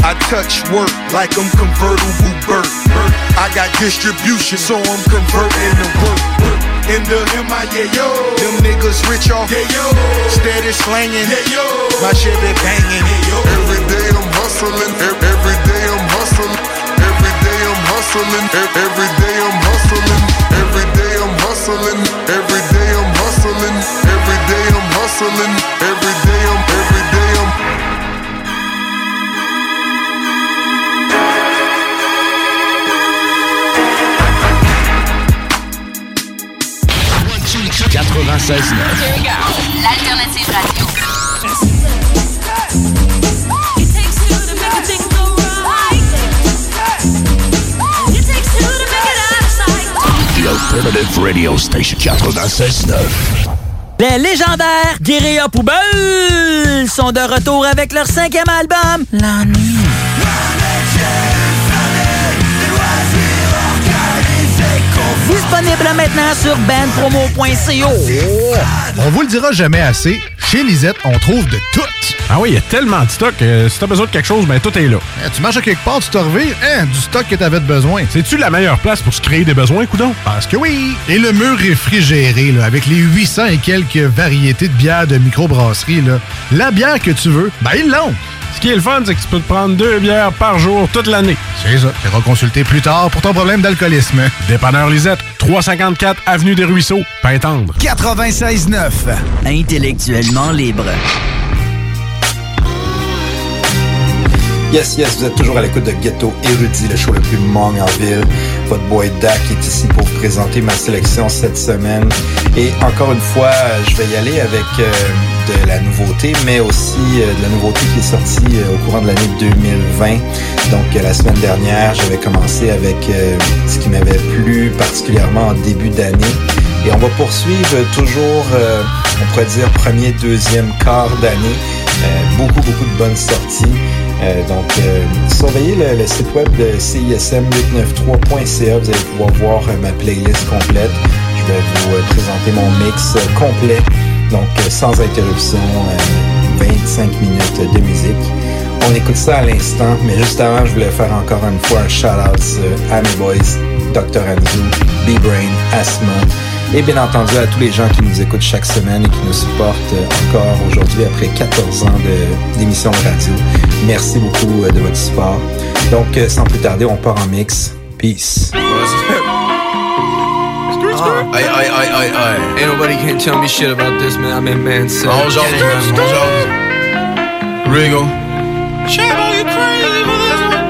S36: I touch work like I'm convertible Burt. I got distribution, so I'm converting the work. In the MIA, yo. Them niggas rich off, yeah, yo. Steady slanging, yeah, yo. My shit be banging, yeah, yo.
S32: Every day I'm hustling, every day I'm hustling, every day I'm hustling, every day I'm hustling, hustling, every day I'm hustling, every day I'm hustling, every day I'm every day I'm.
S7: L'alternative radio.
S24: Alternative Radio Station 96.9.
S38: Les légendaires Guérilla Poubelle sont de retour avec leur cinquième album, La Nuit. Disponible maintenant sur bandpromo.co.
S39: On vous le dira jamais assez, chez Lisette, on trouve de tout.
S40: Ah oui, il y a tellement de stock. euh, si t'as besoin de quelque chose, ben tout est là.
S39: Eh, tu marches à quelque part, tu te revires, hein, du stock que t'avais de besoin.
S40: C'est-tu la meilleure place pour se créer des besoins, coudon?
S39: Parce que oui! Et le mur réfrigéré, là, avec les 800 et quelques variétés de bières de microbrasserie, là, la bière que tu veux, ben ils l'ont!
S40: Qui est le fun, c'est que tu peux te prendre deux bières par jour toute l'année.
S39: C'est ça. Tu consulter plus tard pour ton problème d'alcoolisme.
S40: Dépanneur Lisette, 354 Avenue des Ruisseaux, Pintendre.
S16: 96.9. Intellectuellement libre.
S41: Yes, yes, vous êtes toujours à l'écoute de Ghetto Érudit, le show le plus mong en ville. Votre boy Dak est ici pour vous présenter ma sélection cette semaine. Et encore une fois, je vais y aller avec euh, de la nouveauté, mais aussi euh, de la nouveauté qui est sortie euh, au courant de l'année 2020. Donc, euh, la semaine dernière, j'avais commencé avec ce qui m'avait plu particulièrement en début d'année. Et on va poursuivre toujours, on pourrait dire, premier, deuxième quart d'année. Beaucoup, beaucoup de bonnes sorties. Donc, surveillez le, le site web de CISM893.ca. Vous allez pouvoir voir ma playlist complète. Je vais vous présenter mon mix complet. Donc, euh, sans interruption, euh, 25 minutes de musique. On écoute ça à l'instant, mais juste avant, je voulais faire encore une fois un shout-out euh, à mes boys, Dr. Anzu, B-Brain, Asthma, et bien entendu à tous les gens qui nous écoutent chaque semaine et qui nous supportent euh, encore aujourd'hui après 14 ans d'émission de, radio. Merci beaucoup euh, de votre support. Donc, euh, sans plus tarder, on part en mix. Peace.
S2: Aye, aye, aye, aye, aye. Ain't nobody can tell me shit about this, man. I'm in man. So.
S42: Oh, j'en j'en j'en Rigo. Shabo, you crazy for this one?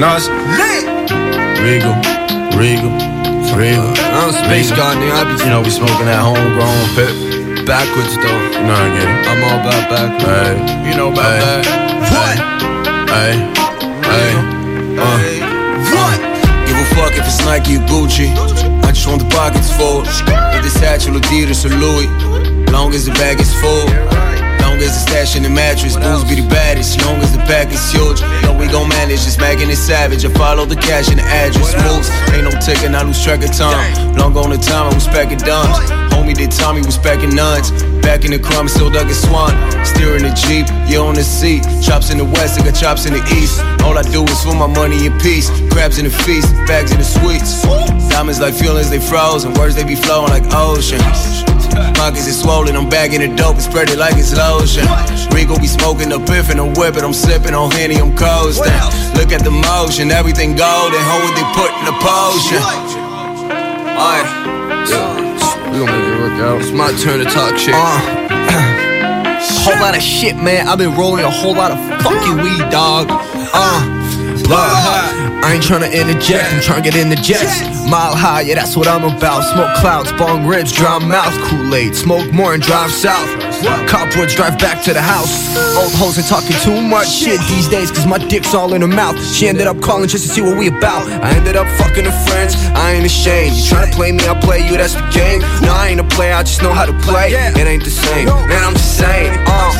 S42: No, it's lit. Rigo, Rigo, Rigo.
S2: I'm a space
S42: Rigo.
S2: god, nigga. I be
S42: You know, we smoking that homegrown pip.
S2: backwards, though.
S42: You know I get it.
S2: I'm all about backwards.
S42: Hey,
S2: You know about
S42: hey.
S2: that.
S42: What? Hey, hey, uh.
S2: Fuck if it's Nike or Gucci. I just want the pockets full. If it's Satchel, Adidas or Louis. Long as the bag is full. Long as the stash in the mattress, booze be the baddest. Long as the pack is huge, know we gon' manage. Just making it savage. I follow the cash and the address moves. Ain't no ticking, I lose track of time. Long on the time, I was packing dimes. Homie did Tommy was packing nuns. Back in the crumb, still dug a swan. Steering the Jeep, you on the seat. Chops in the west, I got chops in the east. All I do is for my money in peace. Crabs in the feast, bags in the sweets. Diamonds like feelings, they froze. And words, they be flowing like ocean. Pockets is swollen, I'm bagging the dope and spread it like it's lotion. Rico be smoking the piff and the whip, and I'm sipping on Henny, I'm coasting. Look at the motion, everything golden, hold what they put in the potion. Alright, yeah, we gon' make it work out. It's my turn to talk shit. A whole lot of shit, man. I've been rolling a whole lot of fucking weed, dog. Uh. Look, I ain't tryna interject, I'm tryna get in the jets. Mile high, yeah, that's what I'm about. Smoke clouds, bong ribs, dry mouth, Kool-Aid. Smoke more and drive south. Copwoods, drive back to the house. Old hoes ain't talking too much shit these days, cause my dick's all in her mouth. She ended up calling just to see what we about. I ended up fucking her friends, I ain't ashamed. You tryna play me, I'll play you, that's the game. No, I ain't a player, I just know how to play. It ain't the same, man, I'm just saying. Uh,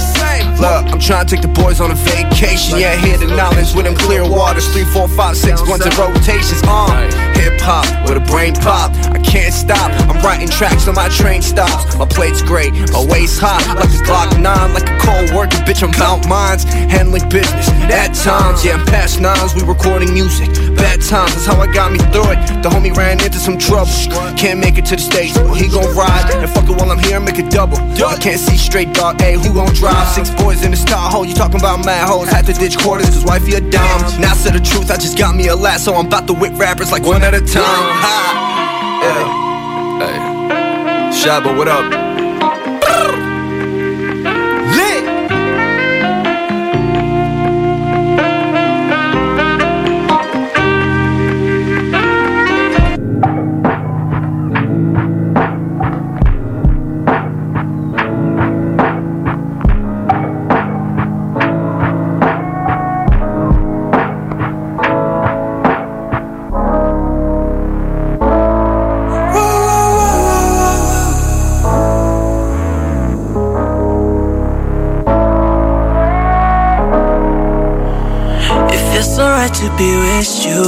S2: look, I'm trying to take the boys on a vacation. Yeah, hear the knowledge with them clear waters. Three, four, five, six, ones in rotations. Uh, hip hop with a brain pop. I can't stop. I'm writing tracks on my train stops. My plate's great, my waist hot, like a Glock 9, like a cold worker. Bitch, I'm about mines, handling business. At times, yeah, I'm past nines, we recording music. Bad times, that's how I got me through it. The homie ran into some trouble. Can't make it to the stage, well, he gon' ride. And fuck it while I'm here, make a double. I can't see straight, dog. Hey, who gon' drive? Six boys in the star hole, you talking about mad hoes. Had to ditch quarters, cause wifey a dime. Now, to the truth, I just got me a lasso. I'm about to whip rappers like one at a time. Ha! Yeah. Hey. Shabba, what up?
S43: You.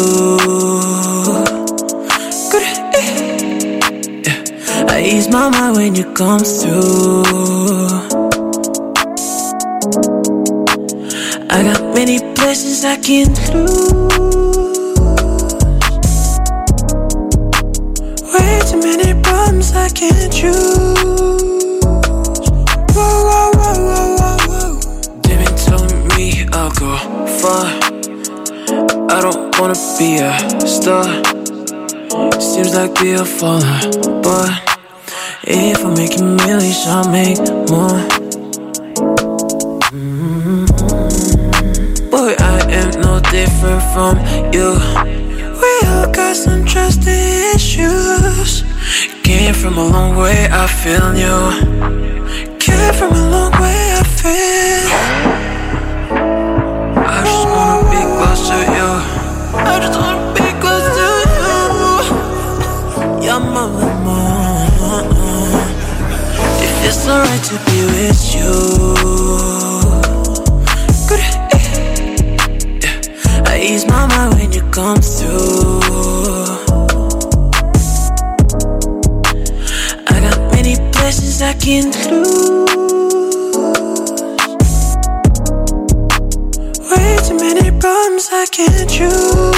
S43: Yeah. I ease my mind when you come through. It feels so right to be with you. I ease my mind when you come through. I got many places I can lose. Way too many problems I can't choose.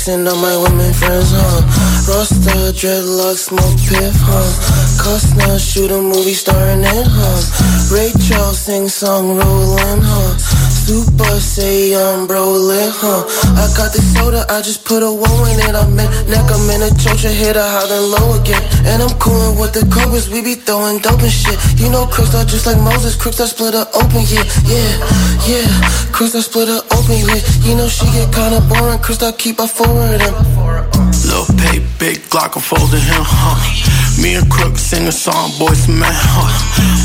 S43: Mixing up my women friends, huh? Rasta, dreadlocks, smoke piff, huh? Cost now, shoot a movie starring in, huh? Ray sing song rollin', huh? Super say I'm brolin', huh? I got the soda, I just put a woe in it. I'm in neck, I'm in a choke, hit a high low again. And I'm coolin' with the cobras, we be throwing dope and shit. You know, crooks are just like Moses, crooks that split her open, yeah, yeah, yeah. Crooks that split her open, yeah. You know, she get kinda boring, crooks that keep a. And
S44: Lil Pay, big Glock, I'm him, huh? Me and Crook sing a song, boys, man, huh?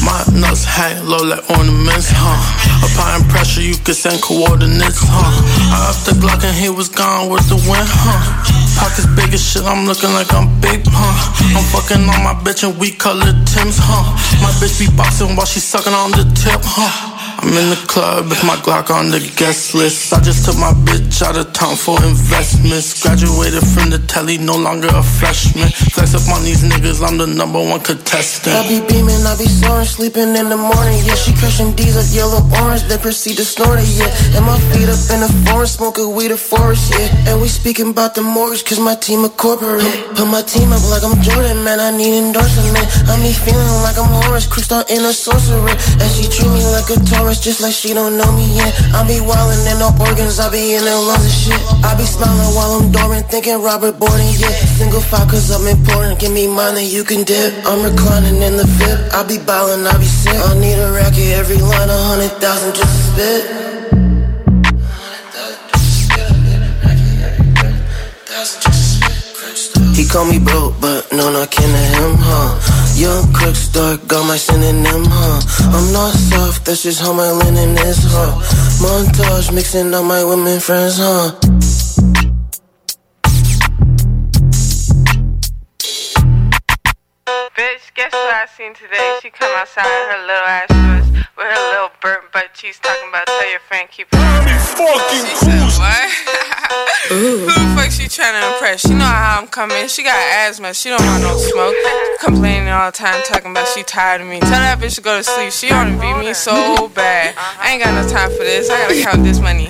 S44: My nuts hang low like ornaments, huh? Applying pressure, you can send coordinates, huh? I up the Glock and he was gone with the wind, huh? Pockets big as shit, I'm looking like I'm big, huh? I'm fucking on my bitch and we colored Tim's, huh? My bitch be boxing while she sucking on the tip, huh? I'm in the club with my Glock on the guest list. I just took my bitch out of town for investments. Graduated from the telly, no longer a freshman. Flex up on these niggas, I'm the number one contestant.
S43: I be beaming, I be soaring, sleeping in the morning. Yeah, she crushing D's like yellow orange, then proceed to snort it. Yeah, and my feet up in the forest, smoking weed of forest. Yeah, and we speaking about the mortgage, cause my team a corporate. Put my team up like I'm Jordan, man. I need endorsement. I be feeling like I'm Horace, crystal in a sorcerer. And she treat me like a Taurus, just like she don't know me yet. I be wildin' in the organs, I be in the lungs and shit. I be smiling while I'm dormant, thinking Robert Borden, yeah. Single file cause I'm important, give me mine and you can dip. I'm reclining in the VIP, I be ballin', I be sick. I need a racket, every line a hundred thousand just to spit. He call me broke, but no knocking to him, huh? Young crooks, dark, got my synonym, huh? I'm not soft, that's just how my linen is, huh? Montage mixing up my women friends, huh?
S45: Bitch, guess what I seen today? She come outside in her little ass shorts with her little burnt butt cheeks talking about tell your friend keep it. fucking cool. What? Who the fuck she trying to impress? She know how I'm coming. She got asthma. She don't want no smoke. Complaining all the time, talking about she tired of me. Tell that bitch to go to sleep. She wanna beat me so bad. I ain't got no time for this. I gotta count this money.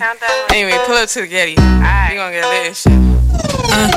S45: Anyway, pull up to the Getty. You gonna get lit and shit. Uh,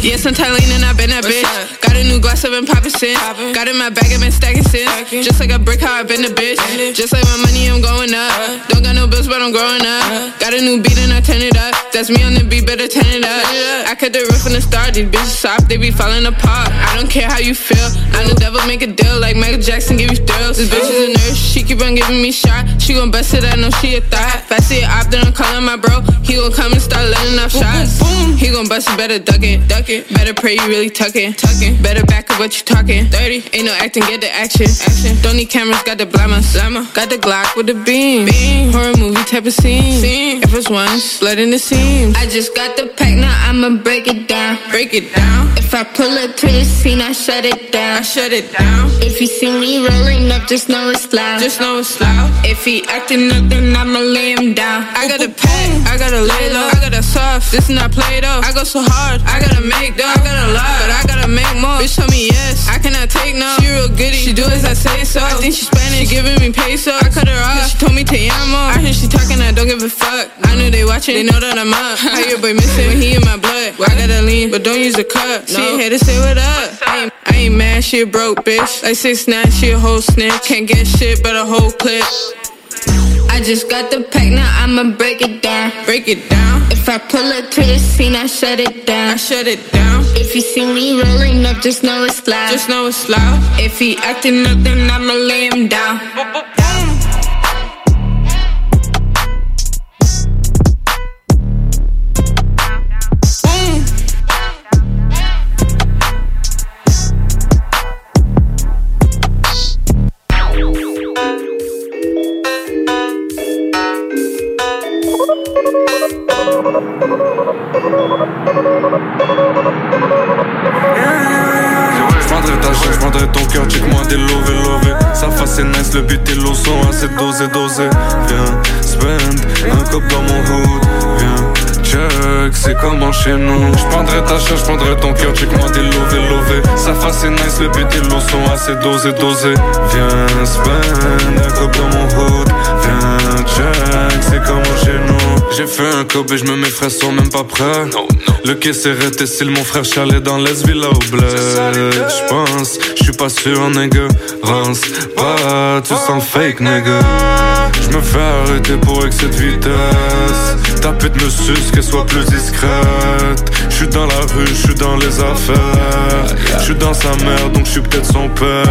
S45: yes, I'm Tylene and I've been that bitch. Got a new glass, I've been popping since. Got in my bag, I've been stacking since. Just like a brick, how I've been the bitch. Just like my money, I'm going up. Don't got no bills, but I'm growing up. Got a new beat and I turn it up. That's me on the beat, better turn it up. I cut the roof from the start, these bitches soft, they be falling apart. I don't care how you feel. I'm the devil, make a deal like Michael Jackson, give you thrills. This bitch is a nurse, she keep on giving me shot. She gon' bust it, I know she a thought. If I see it op, then I'm calling my bro. He gon' come and start letting off shots. Boom, He gon' bust it, better duck it, duck it. Better pray you really tuckin', tuckin'. Better back up what you talking. 30, ain't no acting, get the action. Action. Don't need cameras, got the blammer. Blammer. Got the Glock with the beam. beam. Horror movie type of scene. scene. If it's one, blood in the seams.
S46: I just got the pack, now I'ma break it down.
S45: Break it down.
S46: If I pull up to the scene, I shut it down.
S45: I shut it down.
S46: If you see me rolling up, just know it's loud.
S45: Just know it's loud.
S46: If he acting up, then I'ma lay him down.
S45: I got a pack, I gotta lay low. I got a soft, this is not play though. I go so hard, I gotta make though. I gotta lot, but I gotta make more. Bitch told me yes, I cannot take no. She real goody, she do as I say so. I think she Spanish, she giving me peso. I cut her off, she told me te amo. I hear she talking, I don't give a fuck. I know they watching, they know that I'm up. How your boy missing when he in my blood? I gotta lean, but don't use a cup. She ain't here to say what up. I ain't, I ain't mad, she a broke bitch. Like six nine, she a whole snitch. Can't get shit, but a whole clip.
S46: I just got the pack, now I'ma break it down.
S45: Break it down.
S46: If I pull up to the scene, I shut it down.
S45: I shut it down.
S46: If you see me rolling up, just know it's loud.
S45: Just know it's loud.
S46: If he acting up, then I'ma lay him down.
S47: Comment chez nous. J'prendrai ta chair, j'prendrai ton cœur, check-moi des lovés, lovés. Sa face est nice, le but et l'eau sont assez dosés, dosés. Viens, spend, un cop dans mon hood. Viens, check, c'est comment chez nous. J'ai fait un cob et je me mets frères sont même pas prêts. Le caisse est arrêté, c'est mon frère chalet dans l'Est Villa au bled. J'pense, j'suis pas sûr nigga. Rance pas, tu sens fake nigga J'me fais arrêter pour excès de vitesse. Ta pute me suce, qu'elle soit plus discrète J'suis dans la rue, j'suis dans les affaires. J'suis dans sa mère, donc j'suis peut-être son père.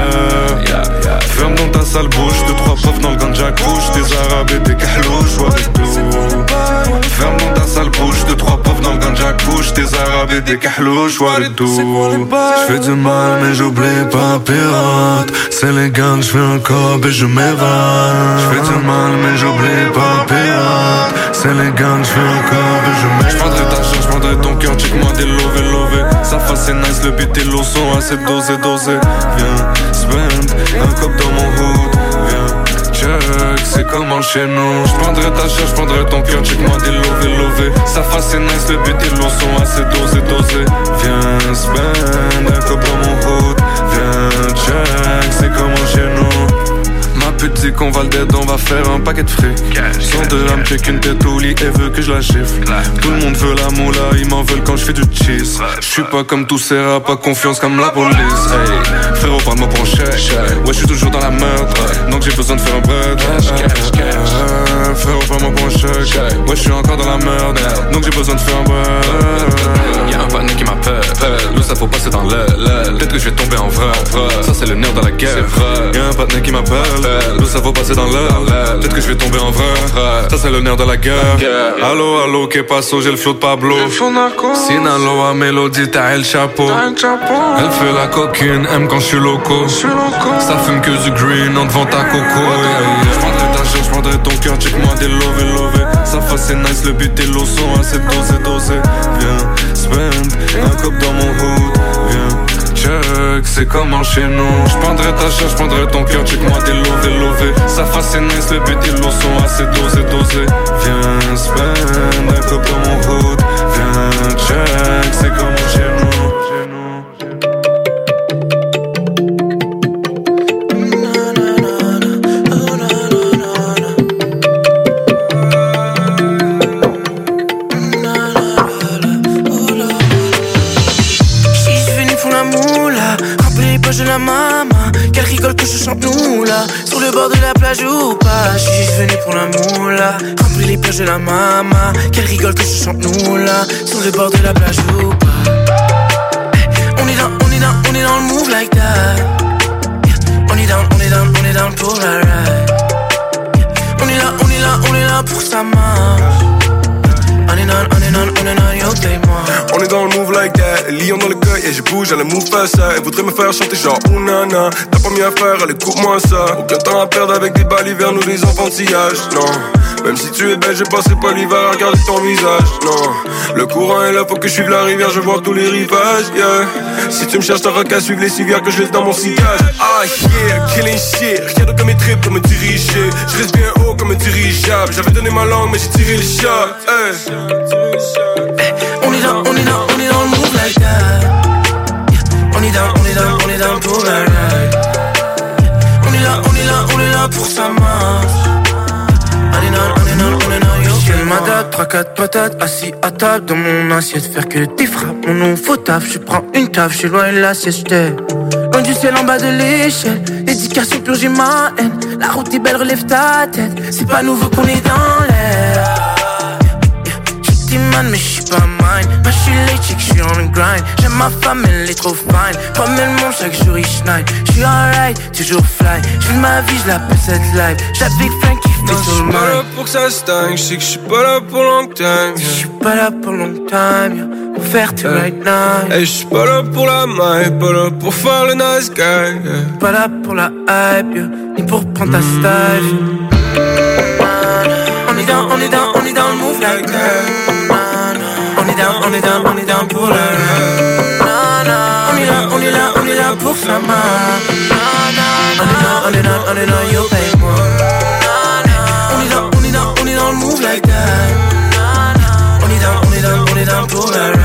S47: Ferme dans ta sale bouche, deux trois puffs dans le ganja couche Des arabes et des calouches, des tout. Ferme dans ta sale bouche, deux trois puffs dans le ganja couche Des arabes et des calouches, des tout. J'fais du mal mais j'oublie pas pirate. C'est les gangs, j'fais un cob et je m'évade. J'fais du mal mais j'oublie pas pirate. C'est les gangs, j'fais un cob et je m'évade. J'prendrai ta chair, j'prendrai ton cœur, check-moi des lovés Sa face est nice, le beat et l'eau sont assez dosés, dosés Viens, spend, un cop dans mon hood. Viens, check, c'est comment chez nous. J'prendrai ta chair, j'prendrai ton cœur, check-moi des lovés, lovés Sa face est nice, le beat et l'eau sont assez dosés, dosés Viens, spend, un cop dans mon qu'on va le dead, on va faire un paquet de fric. Sans de âme, check une tête au lit et veut que je la chiffre. Tout le monde veut la moula, ils m'en veulent quand je fais du cheese. J'suis pas comme tous ces rats, pas confiance comme la police. Hey. Frérot, parle-moi pour un chèque. Ouais, j'suis toujours dans la merde. Donc j'ai besoin de faire un bread. Euh, Frérot, parle-moi pour un chèque. Ouais, j'suis encore dans la merde. Donc j'ai besoin de faire un bread Qui m'appelle L'eau ça faut passer dans l'aile Peut-être que je vais tomber en vrai Ça c'est le nerf de la guerre. Y'a un partenaire qui m'appelle L'eau ça faut passer dans l'aile Peut-être que je vais tomber en vrai Ça c'est le nerf de la guerre. Allo allo que passo j'ai le flow de Pablo. Sinaloa mélodie t'as le chapeau. Elle fait la coquine aime quand je suis loco. Ça fume que du green en devant ta coco Chair, j'prendrai ton cœur Check-moi des lovés lovés. Sa face est nice, le et l'eau sont assez dosés dosés Viens, spend, un cop dans mon hood. Viens, check, c'est comment chez nous. J'prendrai ta chair, j'prendrai ton cœur Check-moi des lovés lovés. Sa face est nice, le et l'eau sont assez dosés dosés Viens, spend, un cop dans mon hood. Viens, check, c'est comment chez nous
S30: rigole que je chante nous là. Sur le bord de la plage ou pas, je suis venu pour l'amour là. Remplis les plages de la maman, qu'elle rigole que je chante nous là. Sur le bord de la plage ou pas. On est dans, on est dans, on est dans le move like that. On est dans, on est dans, on est dans pour la ride. On est là, on est là, on est là pour sa main. On est dans,
S48: le move like that, lion dans le cœur et je bouge la move face ça. Elle voudrait me faire chanter genre ounana. T'as pas mieux à faire, allez coupe-moi ça. Aucun temps à perdre avec des balles hiver, nous les enfantillages. Non, même si tu es belle, j'ai passé pas l'hiver à regarder ton visage. Non, le courant est là, faut que je suive la rivière, je vois tous les rivages. Yeah. Si tu me cherches, t'auras qu'à suivre les civières que je laisse dans mon sillage. Ah yeah, killing shit, rien de comme mes tripes pour me diriger. Je reste bien haut comme un dirigeable. J'avais donné ma langue, mais j'ai tiré le chat. Hey.
S30: On est dans, on est dans, on est dans le move like that. On est dans, on est dans, on est dans pour la ride. On est là, on est là, on est là pour sa main. On est dans, on est dans, on est dans, yo. J'ai ma date, 3 4 patates, assis à table dans mon assiette, faire que des frappes. Mon nom faut taf, je prends une taf, je loin de la sieste. Loin du ciel en bas de l'échelle, l'éducation purge ma haine. La route est belle, relève ta tête. C'est pas nouveau qu'on est dans l'air. Man, mais j'suis pas mine. Moi j'suis late, chick, j'suis on grind. J'aime ma femme, elle est trop fine. Comme elle monte, chaque jour il shine. J'suis alright, toujours fly. J'vis ma vie, j'lappelle cette life. Big Frank qui fait
S48: j'suis
S30: le
S48: pas là pour que ça stagne, j'sais que j'suis pas là pour long time.
S30: J'suis pas là pour long time, yeah. Pour faire tout right now.
S48: Hey, j'suis pas là pour la main, pas là pour faire le nice guy.
S30: Pas là pour la hype. Ni pour prendre ta style. On est dans, on est dans, le move like that. On est dans, on est dans, on est dans pour la On est là, on est là, on est là pour sa main. On est dans, on est dans, on est dans, yo, paye-moi. On est dans, on est dans, on est le move like that. On est dans, on est dans, on est dans pour la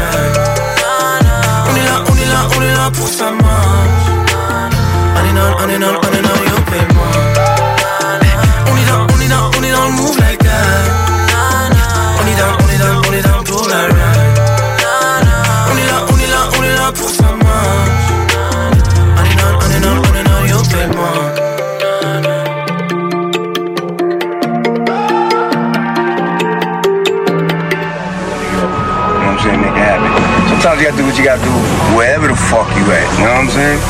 S49: Saying?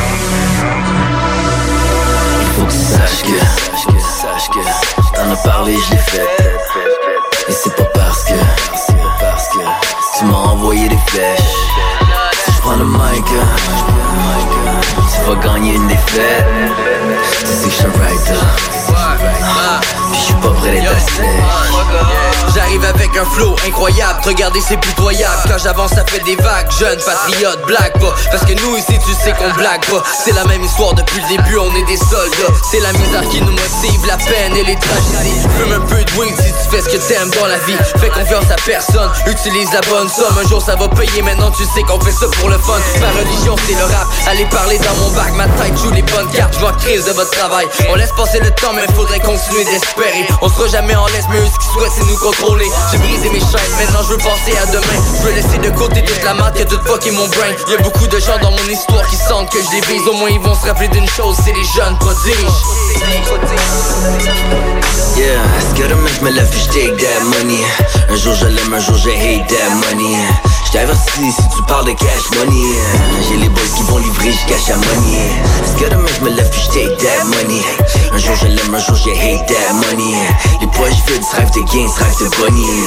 S16: Faut que tu saches que, t'en as parlé, je l'ai fait. Et c'est pas parce que, tu m'as envoyé des flèches. Si je prends le mic, tu vas gagner une défaite. Tu sais que je suis un writer. Puis je suis pas prêt d'être.
S50: J'arrive avec un flow incroyable, regardez c'est pitoyable. Quand j'avance ça fait des vagues, jeune patriote, blague pas. Parce que nous ici tu sais qu'on blague pas. C'est la même histoire depuis le début, on est des soldats. C'est la misère qui nous motive, la peine et les tragédies. Fume un peu de weed si tu fais ce que t'aimes dans la vie. Fais confiance à personne, utilise la bonne somme. Un jour ça va payer, maintenant tu sais qu'on fait ça pour le fun. Ma religion c'est le rap, allez parler dans mon bac Ma tête joue les bonnes cartes, je vois crise de votre travail. On laisse passer le temps mais faudrait continuer d'espérer. On sera jamais en laisse mais eux ce qu'ils souhaitent c'est nous contrôler J'ai brisé mes chaînes, maintenant je veux penser à demain. Je veux laisser de côté toute la maths qui a tout fucké mon brain. Y'a beaucoup de gens dans mon histoire qui sentent que je les Au moins ils vont se rappeler d'une chose, c'est les jeunes prodiges.
S16: Yeah, demain je me lève puis je take that money? Un jour je l'aime, un jour je hate that money Je t'avertis si tu parles de cash money J'ai les boys qui vont livrer, je cache à money que demain je me puis je that money. Un jour je l'aime, un jour je hate that money. Les poches vides, rêve de gain, ce rêve de bonnie.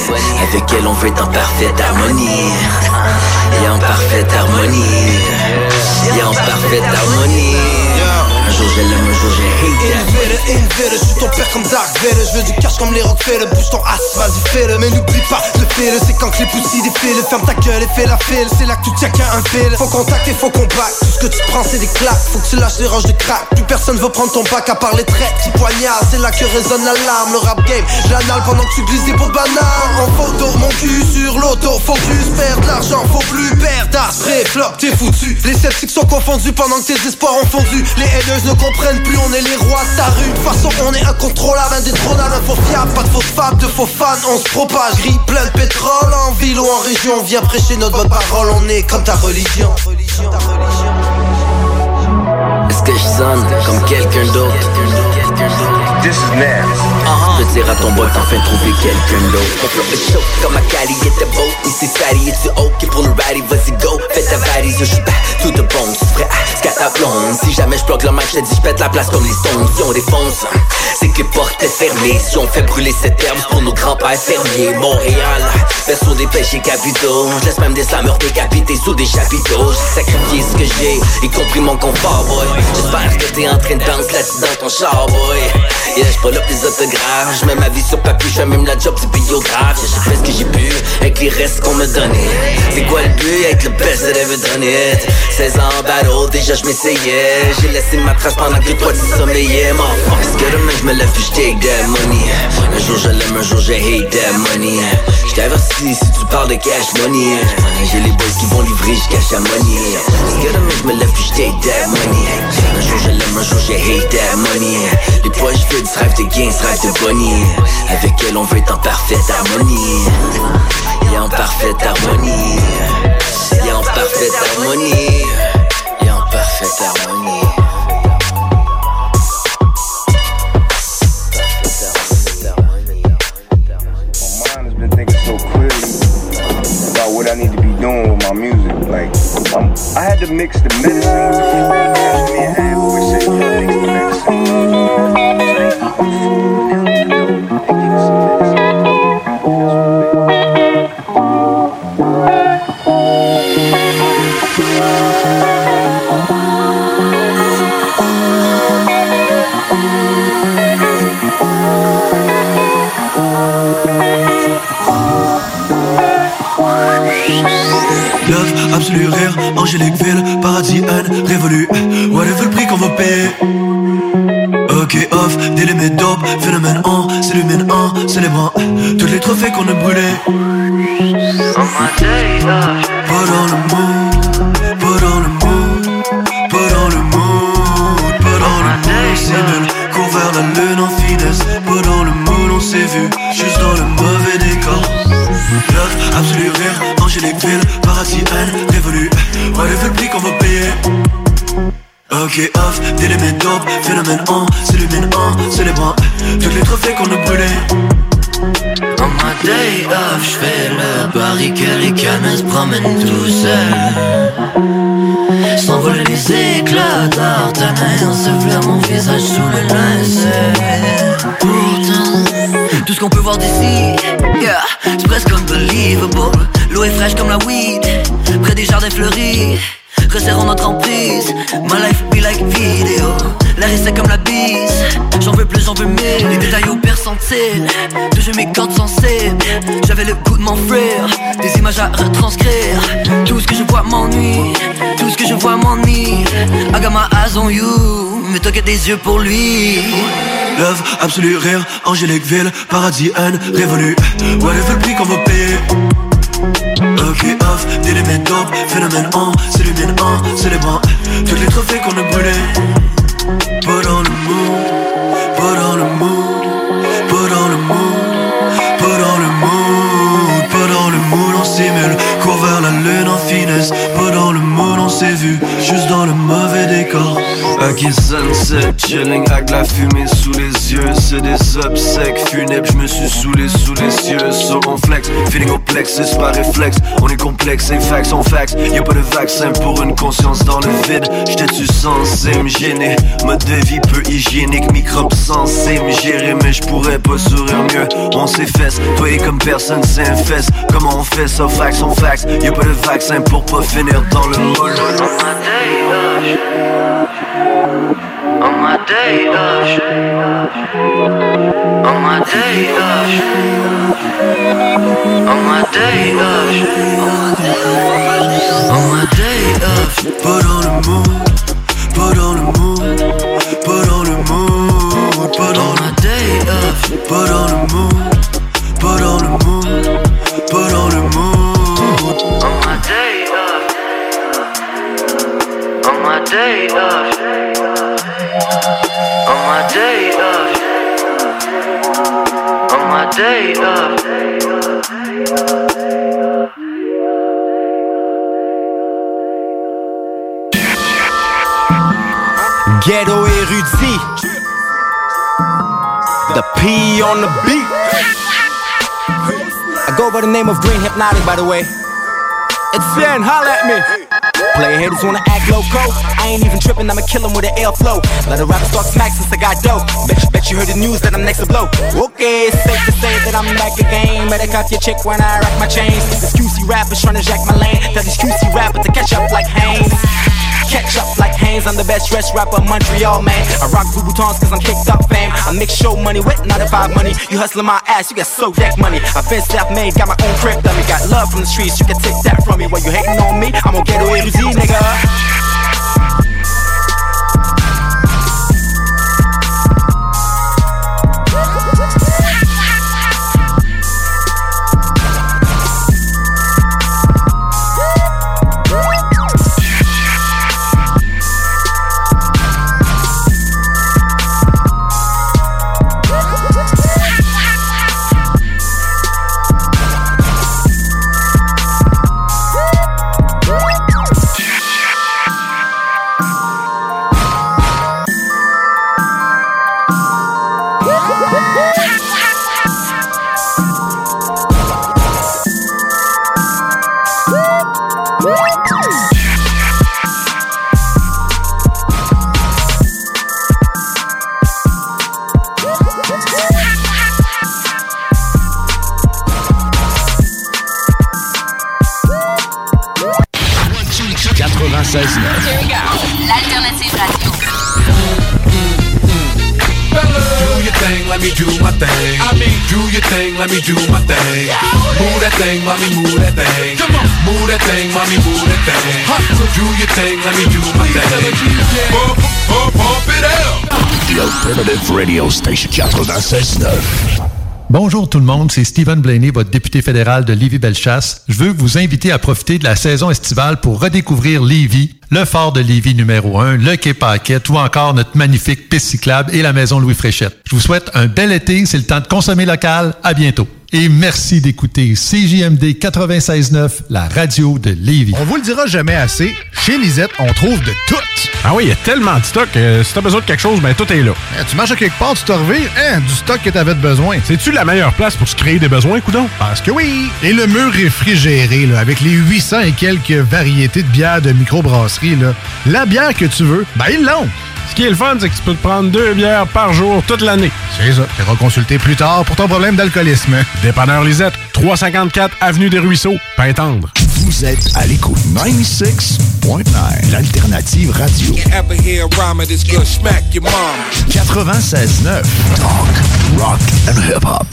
S16: Avec elle on veut être en parfaite harmonie. Et en parfaite harmonie. Et en parfaite harmonie Je hate
S51: suis ton père comme Dark Vader Je veux du cash comme les Rockefeller, bouge ton ass, vas-y fais-le. Mais n'oublie pas, le fais-le, c'est quand que les poussis défilent. Ferme ta gueule et fais la file, c'est là que tu tiens qu'à un fil. Faut contacter, faut qu'on back, tout ce que tu prends c'est des claques. Faut que tu lâches les roches de crack, plus personne veut prendre ton bac à part les traits. Petit poignard, c'est là que résonne l'alarme. Le rap game, j'anale pendant que tu glisses des pots de banane. En photo, mon cul sur l'auto. Faut plus perdre l'argent, faut plus perdre. Après, flop, t'es foutu. Les sceptiques sont confondus pendant que tes espoirs ont fondu. Les haineuses ne comprennent plus, on est les rois de ta rue. De toute façon on est incontrôlable, indétrônable, un faux fiable Pas de faux fables, de faux fans, on se propage. Gris plein de pétrole en ville ou en région. Viens prêcher notre bonne parole, on est comme ta religion.
S16: Est-ce sonne comme quelqu'un d'autre?
S48: This is nasty.
S16: Je dire à ton boy enfin trouver quelqu'un d'autre. Mon flow est chaud comme ma cali était beau. Oui c'est sali et tu ok pour le rally Vas-y go, fais ta valise Je suis pas tout de bon, tu ferais à scataplomb Si jamais je bloque le mic, je dis je pète la place comme les stones. Si on défonce, c'est que les portes est fermées. Si on fait brûler cette herbe pour nos grands-pères fermiers. Montréal, berceau des péchés capitaux. Je laisse même des slameurs décapités sous des chapiteaux. J'ai sacrifié ce que j'ai, y compris mon confort boy. J'espère que t'es en train de danser dans ton char boy. Yeah, je up les autographes, je mets ma vie sur papier, je fais même la job du biographe. J'ai fait ce que j'ai pu avec les restes qu'on me donnait C'est quoi le but avec le best that ever done it? 16 ans en battle, déjà je m'essayais. J'ai laissé ma trace pendant que toi tu sommeillais. Parce que demain je me lève je take that money jour je l'aime, un jour je hate that money Je t'avertis si tu parles de cash money J'ai les boys qui vont livrer jusqu'à Chamonix Parce que demain je me lève puis je take that money Un jour je l'aime, un jour je hate that money Les poches vides, rêve de gains, rêve de bonnie Avec elle on veut être en parfaite harmonie Yeah, en parfaite harmonie Yeah, en parfaite harmonie Yeah, en parfaite harmonie
S48: I had to mix the medicine with the. Me and you gotta mix the medicine.
S33: Angélique ville, paradis, révolu. Whatever le prix qu'on va payer. Ok off, délimé dope, phénomène en, s'illumine célébrant Tous les trophées qu'on a brûlés Pas dans le mood, pas dans le dans le dans le vers la lune en finesse, Whatever le prix qu'on va payer Ok off, délimé dope, phénomène en, s'illumine en, célébrant Tous les trophées qu'on a brûlés
S16: On my day off, j'fais le barricade, les cannes se promènent tout seuls. S'envolent les éclats d'artanais Ensevelir mon visage sous le linceul. Pourtant, tout ce qu'on peut voir d'ici yeah, C'est presque unbelievable L'eau est fraîche comme la weed Près des jardins fleuris Resserrons notre emprise. My life be like video L'air est sec comme la bise. J'en veux plus, j'en veux mille Les détails au percentile Toujours mes cordes sensibles. J'avais le goût de mon frère Des images à retranscrire. Tout ce que je vois m'ennuie Tout ce que je vois m'ennuie. I got my eyes on you Mais toi qui des yeux pour lui.
S33: Love, absolu rire, angélique ville, paradis, haine, révolu. Whatever le prix qu'on va payer Ok off, délimé dope, phénomène en, s'illumine en, célébrant Tous les trophées qu'on a brûlés Pas dans le mood, pas dans le mood, pas dans le mood, pas dans le mood, pas dans le mood, on simule, court vers la lune en finesse, pas dans le mood, on s'est vu, juste dans le mauvais décor.
S50: Ok sunset, chilling avec la fumée sous les yeux. C'est des obsèques funèbres, je me suis saoulé sous les cieux So on flex, feeling au plexus par réflexe. On est complexe et fax on fax Y'a pas de vaccin pour une conscience dans le vide. J'étais-tu censé me gêner? Mode de vie peu hygiénique, microbes censés me gérer Mais je pourrais pas sourire mieux. On s'efface, toi et comme personne s'infeste. Comment on fait ça, fax on fax Y'a pas de vaccin pour pas finir dans le moule
S16: On my day off On my day off On my day off
S33: On my day off, pas dans le mood, pas dans le mood, pas dans le mood, pas dans
S16: my day off
S33: pas dans le mood,
S35: P on the beat. I go by the name of Green Hypnotic, by the way. It's Sin, holla at me. Player haters wanna act loco. I ain't even tripping, I'ma kill 'em with an airflow. Let a rapper talk smack since I got dope. Bet you, bet you heard the news that I'm next to blow. Okay, it's safe to say that I'm back again. Better cuff your chick when I rock my chains. This QC rappers trying to jack my lane. Tell these QC rappers to catch up like Haynes. Catch up like Haynes, I'm the best dressed rapper Montreal, man. I rock Louboutins cause I'm kicked up fame. I mix show money with 9 to 5 money. You hustling my ass, you got so deck money. I been self made, got my own crib dummy. Got love from the streets, you can take that from me. While you hating on me, I'm gonna get away with Z, nigga.
S52: Radio
S1: Station 96.9.
S53: Bonjour tout le monde, c'est Stephen Blaney, votre député fédéral de Lévis-Bellechasse. Je veux vous inviter à profiter de la saison estivale pour redécouvrir Lévis, le fort de Lévis numéro 1, le quai Paquette ou encore notre magnifique piste cyclable et la maison Louis Fréchette. Je vous souhaite un bel été, c'est le temps de consommer local. À bientôt. Et merci d'écouter CJMD 96.9, la radio de Lévis.
S54: On vous le dira jamais assez, chez Lisette, on trouve de tout. Ah oui, il y a tellement de stock. euh, si t'as besoin de quelque chose, ben tout est là. tu marches à quelque part, tu te revires, hein, du stock que t'avais besoin. C'est-tu la meilleure place pour se créer des besoins, coudon? Parce que oui! Et le mur réfrigéré, là, avec les 800 et quelques variétés de bières de microbrasserie, là, la bière que tu veux, ben ils l'ont! Ce qui est le fun, c'est que tu peux te prendre deux bières par jour toute l'année. C'est ça. Tu consulter plus tard pour ton problème d'alcoolisme. Dépanneur Lisette, 354 Avenue des Ruisseaux, Pintendre.
S1: Vous êtes à l'écoute 96.9, l'alternative radio.
S55: Ever hear a rhyme of this good smack your mom?
S1: 96.9, talk, rock and hip-hop.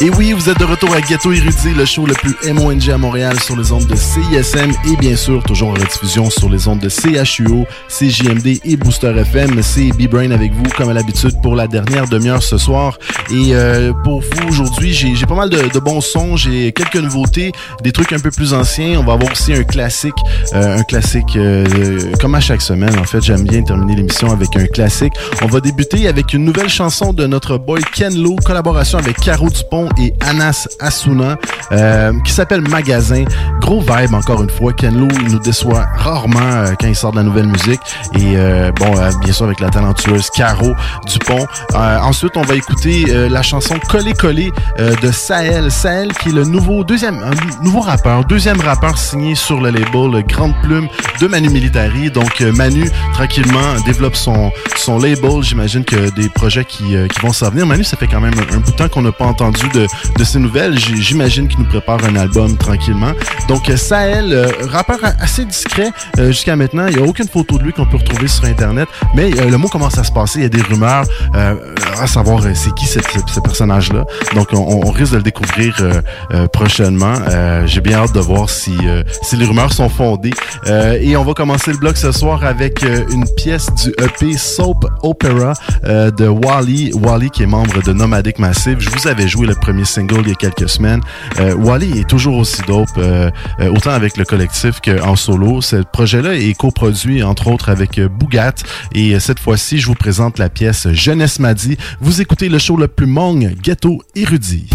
S56: Et oui, vous êtes de retour à Ghetto Érudit, le show le plus MONG à Montréal sur les ondes de CISM et bien sûr toujours en rediffusion sur les ondes de CHUO, CJMD et Booster FM. C'est B-Brain avec vous comme à l'habitude pour la dernière demi-heure ce soir. Et euh, pour vous aujourd'hui, j'ai pas mal de, bons sons, j'ai quelques nouveautés, des trucs un peu plus anciens. On va avoir aussi un classique, euh, un classique euh, comme à chaque semaine. En fait, j'aime bien terminer l'émission avec un classique. On va débuter avec une nouvelle chanson de notre boy Ken Lo, collaboration avec Caro Dupont et Anas Asuna, euh, qui s'appelle Magasin. Gros vibe encore une fois. Ken Lo il nous déçoit rarement euh, quand il sort de la nouvelle musique. Et euh, bon, euh, bien sûr avec la talentueuse Caro Dupont. Euh, ensuite, on va écouter euh, la chanson Collé Collé de Sahel. Sahel qui est le nouveau deuxième nouveau rappeur, deuxième rappeur signé sur le label Grande Plume de Manu Militari. Donc Manu tranquillement développe son son label. J'imagine que des projets qui, qui vont s'en venir. Manu, ça fait quand même un, un bout de temps qu'on n'a pas entendu de, de ses nouvelles. J'imagine qu'il nous prépare un album tranquillement. Donc euh, Sahel, euh, rappeur assez discret euh, jusqu'à maintenant. Il n'y a aucune photo de lui qu'on peut retrouver sur Internet. Mais euh, le mot commence à se passer. Il y a des rumeurs à savoir c'est qui ce, personnage-là. Donc on, on risque de le découvrir prochainement. J'ai bien hâte de voir si, si les rumeurs sont fondées. Et on va commencer le bloc ce soir avec une pièce du EP Soap Opera de Wally. Wally qui est membre de Nomadic Massive. Je vous avais joué le premier single il y a quelques semaines. Euh, Wally est toujours aussi dope, euh, euh, autant avec le collectif qu'en solo. Ce projet-là est coproduit entre autres avec euh, Bougat. Et cette fois-ci, je vous présente la pièce Jeunesse m'a dit. Vous écoutez le show le plus mong, ghetto érudit.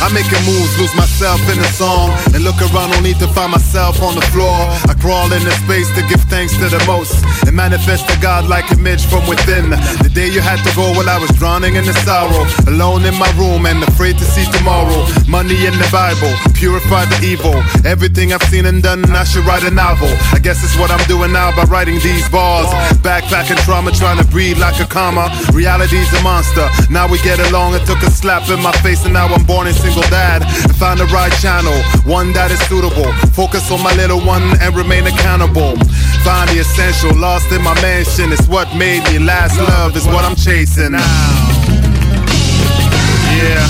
S52: I'm making moves, lose myself in the song. And look around, only to find myself on the floor. I crawl into space to give thanks to the most. And manifest a godlike image from within. The day you had to go while I was drowning in the sorrow. Alone in my room and afraid to see tomorrow. Money in the Bible, purify the evil. Everything I've seen and done, I should write a novel. I guess it's what I'm doing now by writing these bars. Backpacking trauma, trying to breathe like a comma. Reality's a monster. Now we get along. It took a slap in my face, and now I'm born a single dad. And found the right channel, one that is suitable. Focus on my little one and remain accountable. Find the essential, lost in my mansion. It's what made me last. Love is what I'm chasing now. Yeah.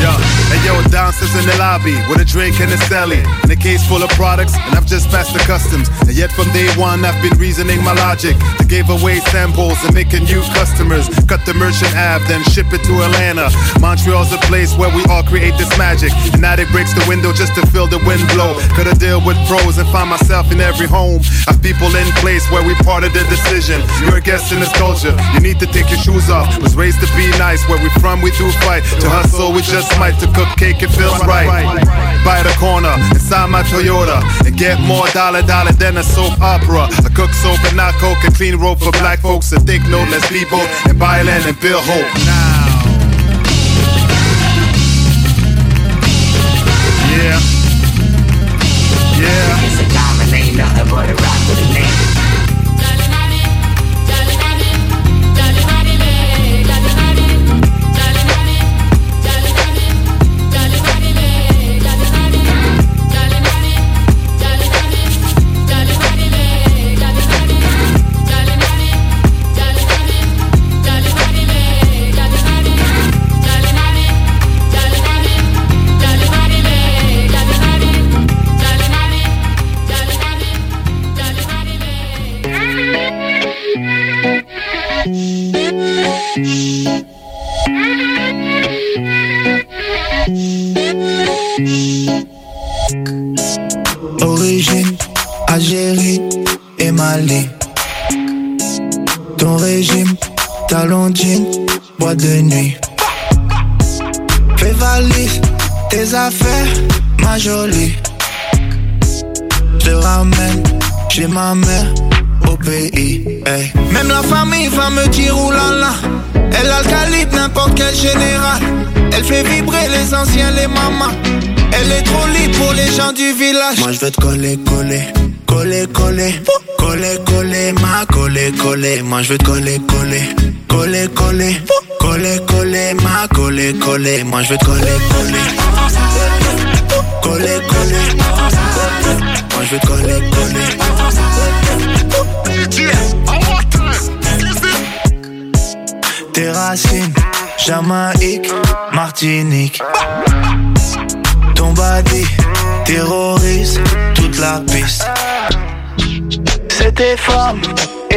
S52: Yo, and yo, downstairs in the lobby with a drink and a celly and a case full of products, and I've just passed the customs. And yet from day one, I've been reasoning my logic to give away samples and making new customers. Cut the merchant app, then ship it to Atlanta. Montreal's a place where we all create this magic. And now they breaks the window just to feel the wind blow. Coulda deal with pros and find myself in every home. Have people in place where we part of the decision. You're a guest in this culture. You need to take your shoes off. Was raised to be nice. Where we from, we do fight. To hustle, we just might. To cook cake, it feels right. By the corner, inside my Toyota. And get more dollar, dollar than a soap opera. I cook soap and not coke. And clean rope for black folks. And think no less people. And buy land and build hope. Now. Yeah. Yeah.
S24: It's a diamond, ain't nothing but a rock with a name.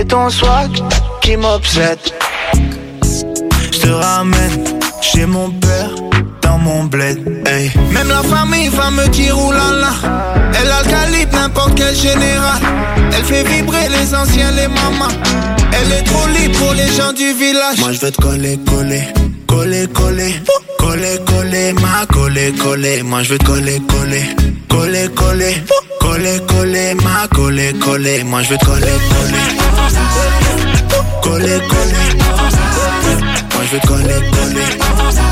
S35: Ton swag qui m'obsède. Je te ramène chez mon père dans mon bled. hey. Même la famille va me dire oulala. Elle a le calibre, n'importe quel général. Elle fait vibrer les anciens, les mamans. Elle est trop libre pour les gens du village. Moi je veux te coller, coller, coller, coller. Coller, coller, ma coller, coller. Moi je veux te coller, coller, coller, coller. Coller, coller, ma coller, coller. Moi je veux coller, coller. Coller, coller. Moi je veux coller, coller.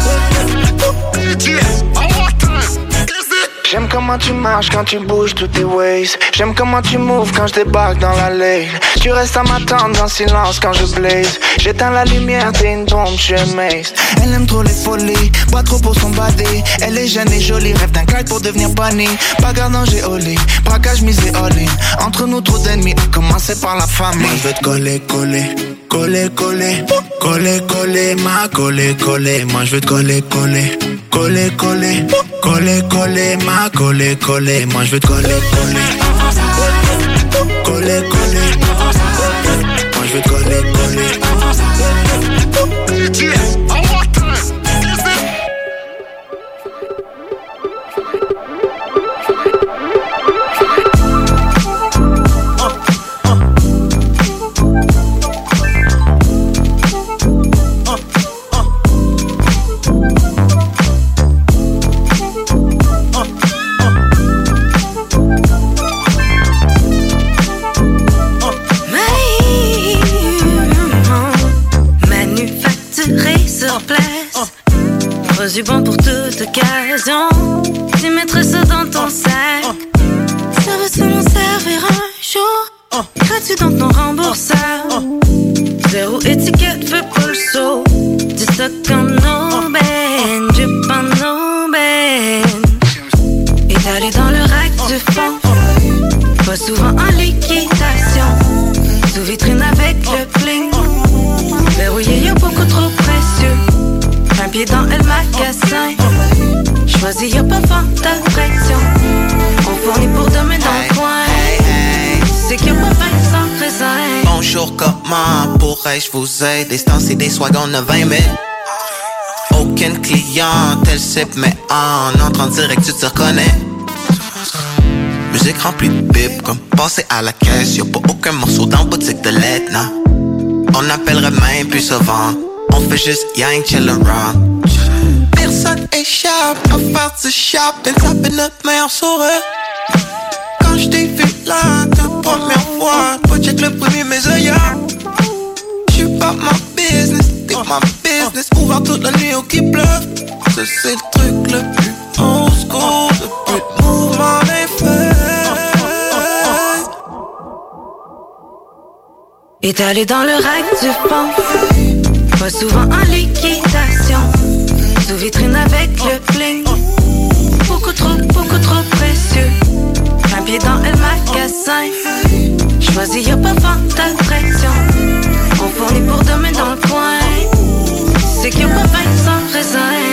S35: J'aime comment tu marches quand tu bouges tous tes ways. J'aime comment tu moves quand je débarque dans la lane. Tu restes à m'attendre en silence quand je blaze. J'éteins la lumière, t'es une bombe, je suis amazed. Elle aime trop les folies, boit trop pour son body. Elle est jeune et jolie, rêve d'un crack pour devenir bunny. Bagarre danger au lit, braquage misé all in. Entre nous trop d'ennemis, à commencer par la famille. Moi je veux te coller, coller, coller, coller, coller, coller, ma coller, coller. Moi je veux te coller, coller, coller, coller, coller, coller, ma coller, coller. Moi je veux te coller, coller,
S46: Gratuit dans ton remboursable. Zéro étiquette pas le saut. Du stock en aubaine, du pain en aubaine. Étalé dans le rack du fond. Pas souvent en liquidation. Sous vitrine avec le bling. Verrouillé, y'a beaucoup trop précieux. Un pied dans le magasin. Choisis, y'a pas pression.
S57: Bonjour, comment pourrais-je vous aider? C'est des swagons de 20 000. Aucune clientelle cible, mais en entrant direct, tu te reconnais. Musique remplie de bip, comme passer à la caisse. Y'a pas aucun morceau dans boutique de non. On appellerait même plus souvent. On fait juste yang chill around. Personne échappe à faire du shopping, taper notre meilleur sourire. Quand je t'ai vu là, ta première fois, check le premier mes œillères. J'suis pas ma business, t'es ma business. Ouvert toute la nuit au qui pleuve. Ça c'est le truc le plus old school, le plus mouvement faits.
S46: Étalé dans le rack du fond. Pas souvent en liquidation. Sous vitrine avec le bling. Un pied dans le magasin. Choisis, y'a pas vente pression. On fournit pour demain dans le coin. C'est qu'il y a pas 20 sans raisin.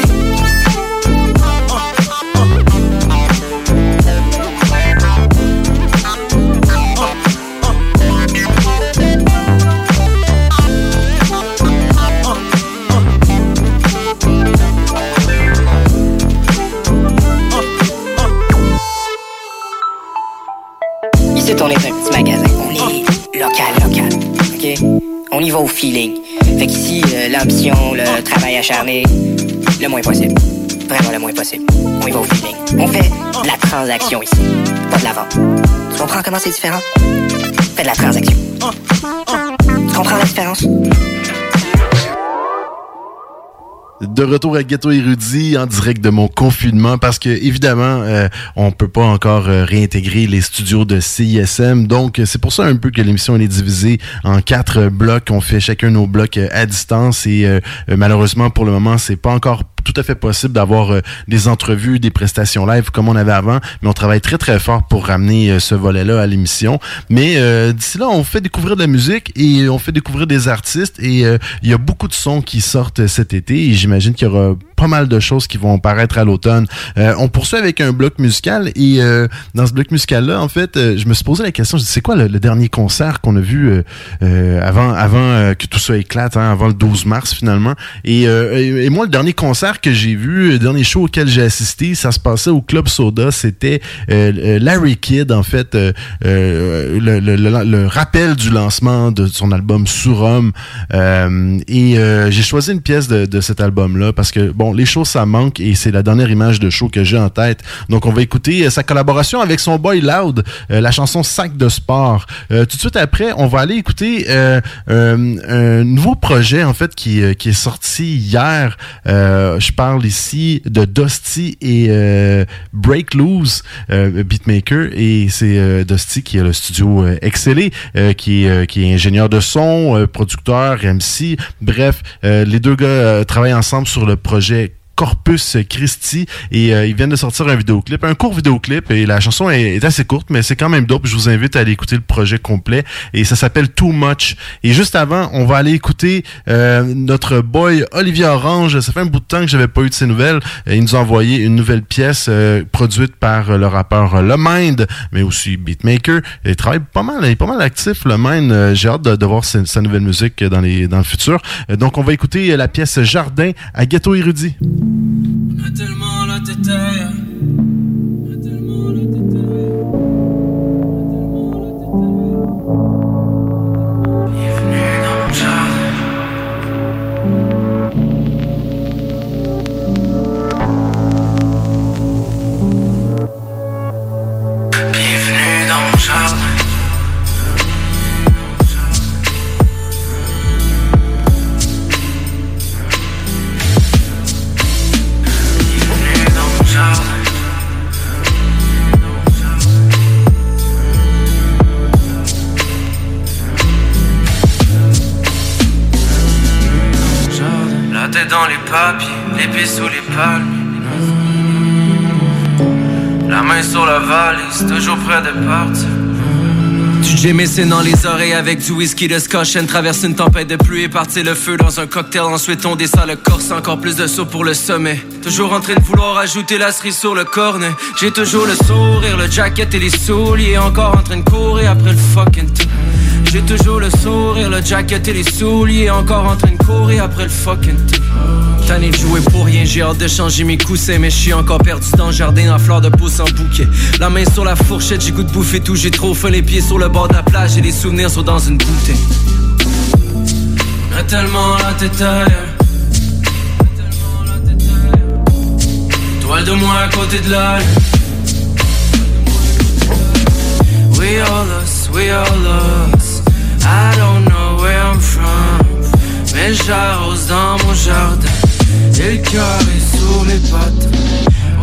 S58: On y va au feeling. Fait qu'ici, euh, l'ambition, le travail acharné, le moins possible. Vraiment le moins possible. On y va au feeling. On fait de la transaction ici, pas de la vente. Tu comprends comment c'est différent? Fait de la transaction. Tu comprends la différence?
S56: De retour à Ghetto Érudit en direct de mon confinement parce que évidemment euh, on peut pas encore euh, réintégrer les studios de CISM donc c'est pour ça un peu que l'émission est divisée en quatre blocs. On fait chacun nos blocs euh, à distance et euh, malheureusement pour le moment c'est pas encore tout à fait possible d'avoir euh, des entrevues, des prestations live comme on avait avant, mais on travaille très très fort pour ramener euh, ce volet-là à l'émission. Mais euh, d'ici là, on fait découvrir de la musique et on fait découvrir des artistes et il y a beaucoup de sons qui sortent cet été et j'imagine qu'il y aura pas mal de choses qui vont paraître à l'automne. Euh, on poursuit avec un bloc musical et euh, dans ce bloc musical-là, en fait, euh, je me suis posé la question, je dis, c'est quoi le, dernier concert qu'on a vu avant, avant que tout ça éclate, hein, avant le 12 mars finalement? Et, moi, le dernier concert que j'ai vu, le dernier show auquel j'ai assisté, ça se passait au Club Soda. C'était Larry Kidd, en fait, le, rappel du lancement de son album Surhomme. Et j'ai choisi une pièce de, de cet album-là parce que, bon, les shows, ça manque et c'est la dernière image de show que j'ai en tête. Donc, on va écouter euh, sa collaboration avec son boy Loud, euh, la chanson Sac de sport. Euh, tout de suite après, on va aller écouter un nouveau projet, en fait, qui, est sorti hier. Je parle ici de Dusty et Break Loose, beatmaker, et c'est Dusty qui a le studio Excellé, qui, est, ingénieur de son, producteur, MC. Bref, les deux gars travaillent ensemble sur le projet Corpus Christi et euh, ils viennent de sortir un vidéoclip, un court vidéoclip et la chanson est, assez courte mais c'est quand même dope. Je vous invite à aller écouter le projet complet et ça s'appelle Too Much. Et juste avant, on va aller écouter euh, notre boy Olivier Orange. Ça fait un bout de temps que j'avais pas eu de ses nouvelles. Il nous a envoyé une nouvelle pièce euh, produite par euh, le rappeur Le Mind, mais aussi beatmaker. Il travaille pas mal, il est pas mal actif Le Mind. Euh, J'ai hâte de, voir sa, nouvelle musique dans les dans le futur. Euh, donc on va écouter la pièce Jardin à Ghetto Érudit.
S30: On a tellement la tête. Papiers, l'épée sous les palmes. La main sur la valise, toujours près de partir.
S59: Du Jameson dans les oreilles avec du whisky de scotch traverse une tempête de pluie et partir le feu dans un cocktail. Ensuite on descend le corse, encore plus de saut pour le sommet. Toujours en train de vouloir ajouter la cerise sur le cornet. J'ai toujours le sourire, le jacket et les souliers. Encore en train de courir après le fucking tout. J'ai toujours le sourire, le jacket et les souliers. Encore en train de courir après le fucking tout. Tanné de jouer pour rien, j'ai hâte de changer mes coussins, mais je suis encore perdu dans le jardin en fleurs de pouce en bouquet. La main sur la fourchette, j'ai goût de bouffer tout, j'ai trop faim, les pieds sur le bord de la plage et les souvenirs sont dans une bouteille.
S30: A tellement la tête. Toile de moi à côté de la We all lost, we all lost. I don't know where I'm from. Mais j'arrose dans mon jardin. Et le cœur est sous mes pattes.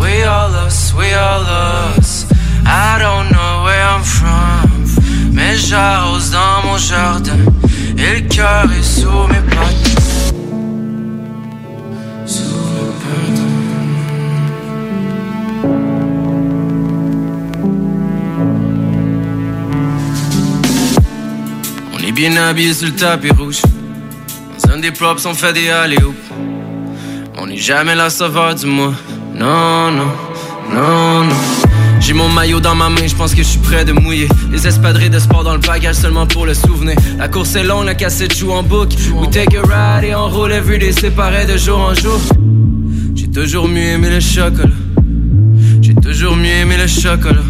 S30: We all lost, we all lost. I don't know where I'm from. Mais j'arrose dans mon jardin. Et le cœur est sous mes pattes. On est bien habillé sur le tapis rouge. Dans un des props, on fait des alley On n'est jamais la sauveur du mois. Non, non, non, non. J'ai mon maillot dans ma main, je pense que je suis prêt de mouiller. Les espadrilles de sport dans le bagage seulement pour le souvenir. La course est longue, la cassette joue en boucle. We take a ride et on roule everyday séparés de jour en jour. J'ai toujours mieux aimé le chocolat. J'ai toujours mieux aimé le chocolat.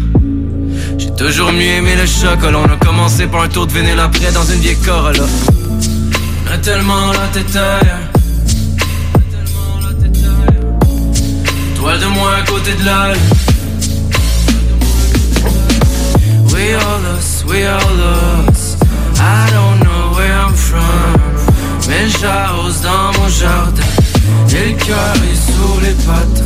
S30: J'ai toujours mieux aimé le chocolat. On a commencé par un tour de vinyle après dans une vieille Corolla. On a tellement la tête ailleurs. Toile de moi à côté de la We all lost, we all lost. I don't know where I'm from. Mais j'arrose dans mon jardin. Et le cœur est sous les pattes.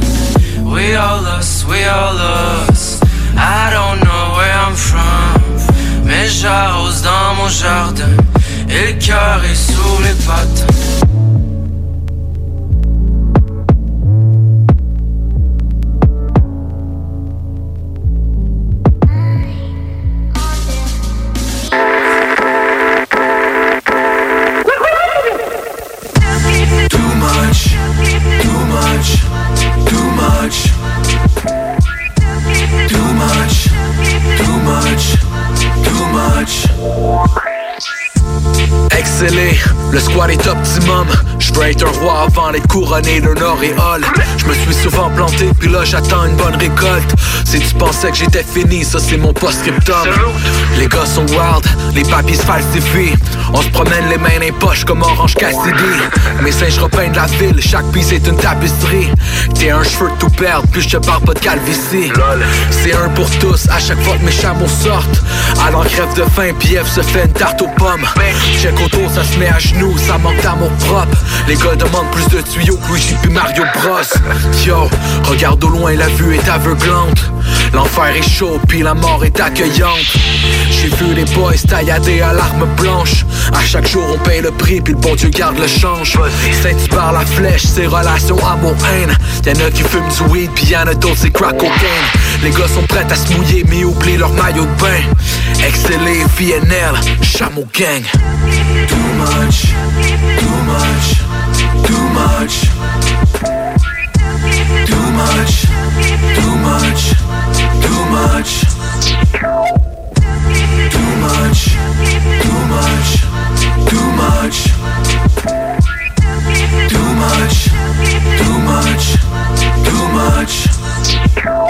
S30: We all lost, we all lost. I don't know where I'm from. Mais j'arrose dans mon jardin. Et le cœur est sous les pattes.
S60: Je me suis souvent planté, puis là j'attends une bonne récolte. Si tu pensais que j'étais fini, ça c'est mon post-scriptum. Les gars sont wild, les papiers se falsifient. On se promène les mains dans les poches comme Orange Cassidy. Mes singes repeignent de la ville, chaque piece est une tapisserie. T'es un cheveu de tout perdre, puis je te parle pas de calvitie. C'est un pour tous, à chaque fois que mes chameaux sortent. Alors crève de faim, Eve se fait une tarte aux pommes. Check autour, ça se met à genoux, ça manque d'amour propre. Les gars demandent plus de tuyaux que Luigi puis Mario Bros. Yo, regarde au loin, la vue est aveuglante. L'enfer est chaud, puis la mort est accueillante. J'ai vu les boys tailladés à l'arme blanche. À chaque jour, on paye le prix, puis le bon Dieu garde le change. Saint-Hubert la flèche, c'est relation amour-haine. Y'en a qui fument du weed, puis y'en a d'autres, c'est crack cocaine. Les gars sont prêts à se mouiller, mais oublient leur maillot de bain. Exceller, VNL, chameau gang.
S61: Too much, too much, too much. Too much, too much, much. Too much, too much, too much. Too much, too much, too much.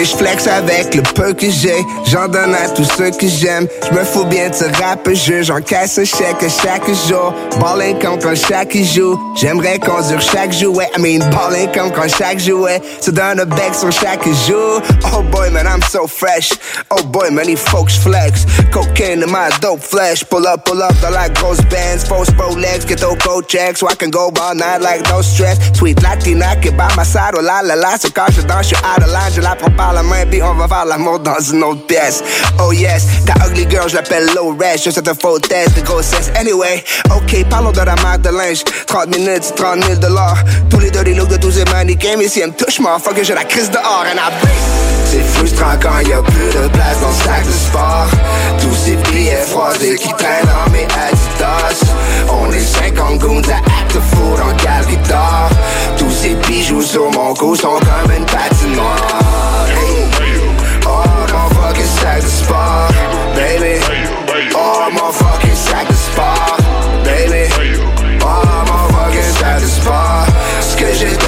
S57: Je flex avec le peu que j'ai. J'en donne à tous ceux que j'aime. Je me fous bien de ce rap jeu. J'encaisse un chèque chaque jour. Ballin' comme quand chaque joue. J'aimerais conduire chaque jouet. I mean, ballin' comme quand chaque jouet. Se donne un bec sur chaque jour. Oh boy, man, I'm so fresh. Oh boy, many folks flex. Cocaine in my dope flesh. Pull up, pull up dans la grosse bands. False Rolex, get those go checks. So I can go all night like no stress. Sweet Latina qui by my side. Oh la la la. So quand je danse, je suis out of line. Je la prends la main. Puis on va faire l'amour dans une autre pièce. Oh yes, ta ugly girl, je l'appelle low res. Je c'est un faux test de grossesse. Anyway, ok, parlons de la marque de linge. 30 minutes, 30 000 dollars. Tous les dirty looks de tous ces mannequins. Mais si elle me touche, fuck, j'ai la crise dehors. And I C'est frustrant quand y a plus de place dans le sac de sport. Tous ces billets froissés qui traînent dans mes Adidas. On est 50 goons à act fou dans le galerie d'or. Tous ces bijoux sur mon cou sont comme une patinoire. Baby. Oh, mon fucking sac de sport, baby. Oh, mon fucking sac de sport. Ce que j'ai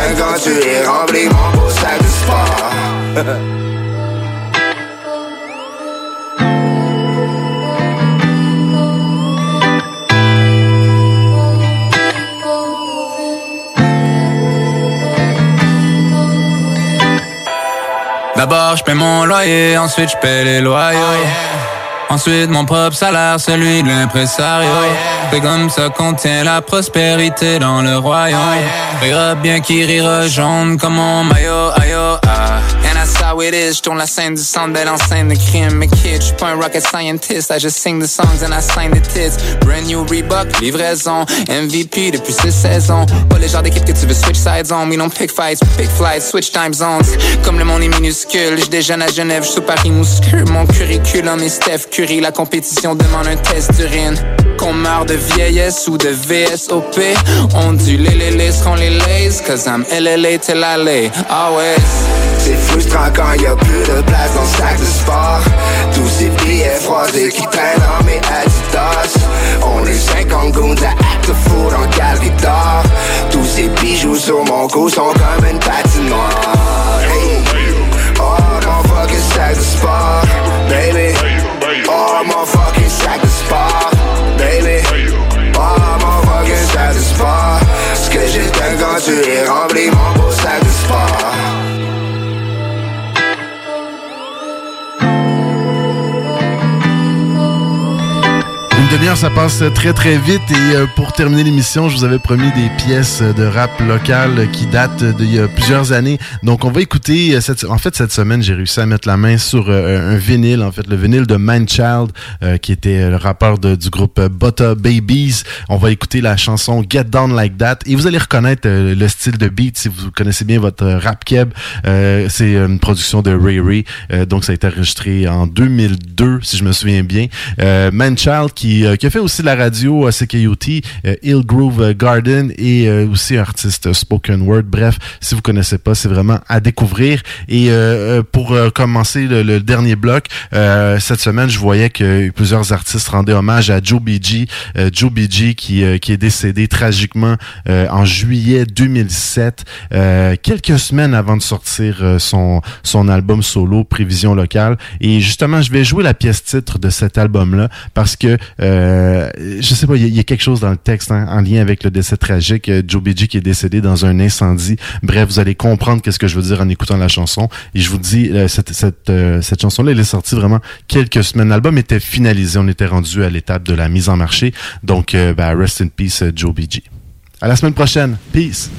S62: je paie mon loyer, ensuite je paie les loyaux. Ensuite mon propre salaire, celui de l'impresario. C'est comme ça qu'on tient la prospérité dans le royaume. Rira bien qui rira jaune comme mon maillot, ayo, ah. And that's how it is, je tourne la scène du centre, belle enceinte de crime. Mais kid, j'suis pas un rocket scientist, I just sing the songs and I sign the tits. Brand new Reebok, livraison, MVP depuis 6 saisons. Pas le genre d'équipe que tu veux switch sides on, we don't pick fights, pick flights, switch time zones. Comme le monde est minuscule, je déjeune à Genève, je Paris muscule. Mon curriculum est Steph La compétition demande un test d'urine. Qu'on meurt de vieillesse ou de VSOP, on dit les les les seront les lays, cause I'm LLA till I lay, always.
S57: C'est frustrant quand y a plus de place dans le sac de sport. Tous ces billets froissés qui traînent dans mes Adidas. On est 50 goons à acte fou dans le galerie d'or. Tous ces bijoux sur mon cou sont comme une patinoire. Quand tu es rempli, mon beau sac
S56: demi-heure, ça passe très très vite et euh, pour terminer l'émission, je vous avais promis des pièces de rap local qui datent d'il y a plusieurs années. Donc on va écouter, euh, cette, en fait cette semaine, j'ai réussi à mettre la main sur euh, un vinyle, en fait le vinyle de Manchild, euh, qui était le rappeur de- du groupe Butter Babies. On va écouter la chanson Get Down Like That et vous allez reconnaître le style de beat si vous connaissez bien votre rap keb. Euh, C'est une production de Ray Ray, donc ça a été enregistré en 2002 si je me souviens bien. Manchild qui, euh, qui a fait aussi la radio à CKUT, euh, Hillgrove Garden et euh, aussi artiste euh, spoken word. Bref, si vous connaissez pas, c'est vraiment à découvrir. Et euh, euh, pour euh, commencer le, le dernier bloc, euh, cette semaine, je voyais que plusieurs artistes rendaient hommage à Joe BG, euh, Joe BG qui, euh, qui est décédé tragiquement euh, en juillet 2007, euh, quelques semaines avant de sortir euh, son, son album solo Prévision locale. Et justement, je vais jouer la pièce titre de cet album-là parce que euh, je sais pas, il y, a- quelque chose dans le texte hein, en lien avec le décès tragique. euh, Joe BG qui est décédé dans un incendie. Bref, vous allez comprendre qu'est-ce que je veux dire en écoutant la chanson. Et je vous dis, euh, cette, chanson-là, elle est sortie vraiment quelques semaines. L'album était finalisé. On était rendu à l'étape de la mise en marché. Donc, ben, rest in peace, Joe BG. À la semaine prochaine. Peace.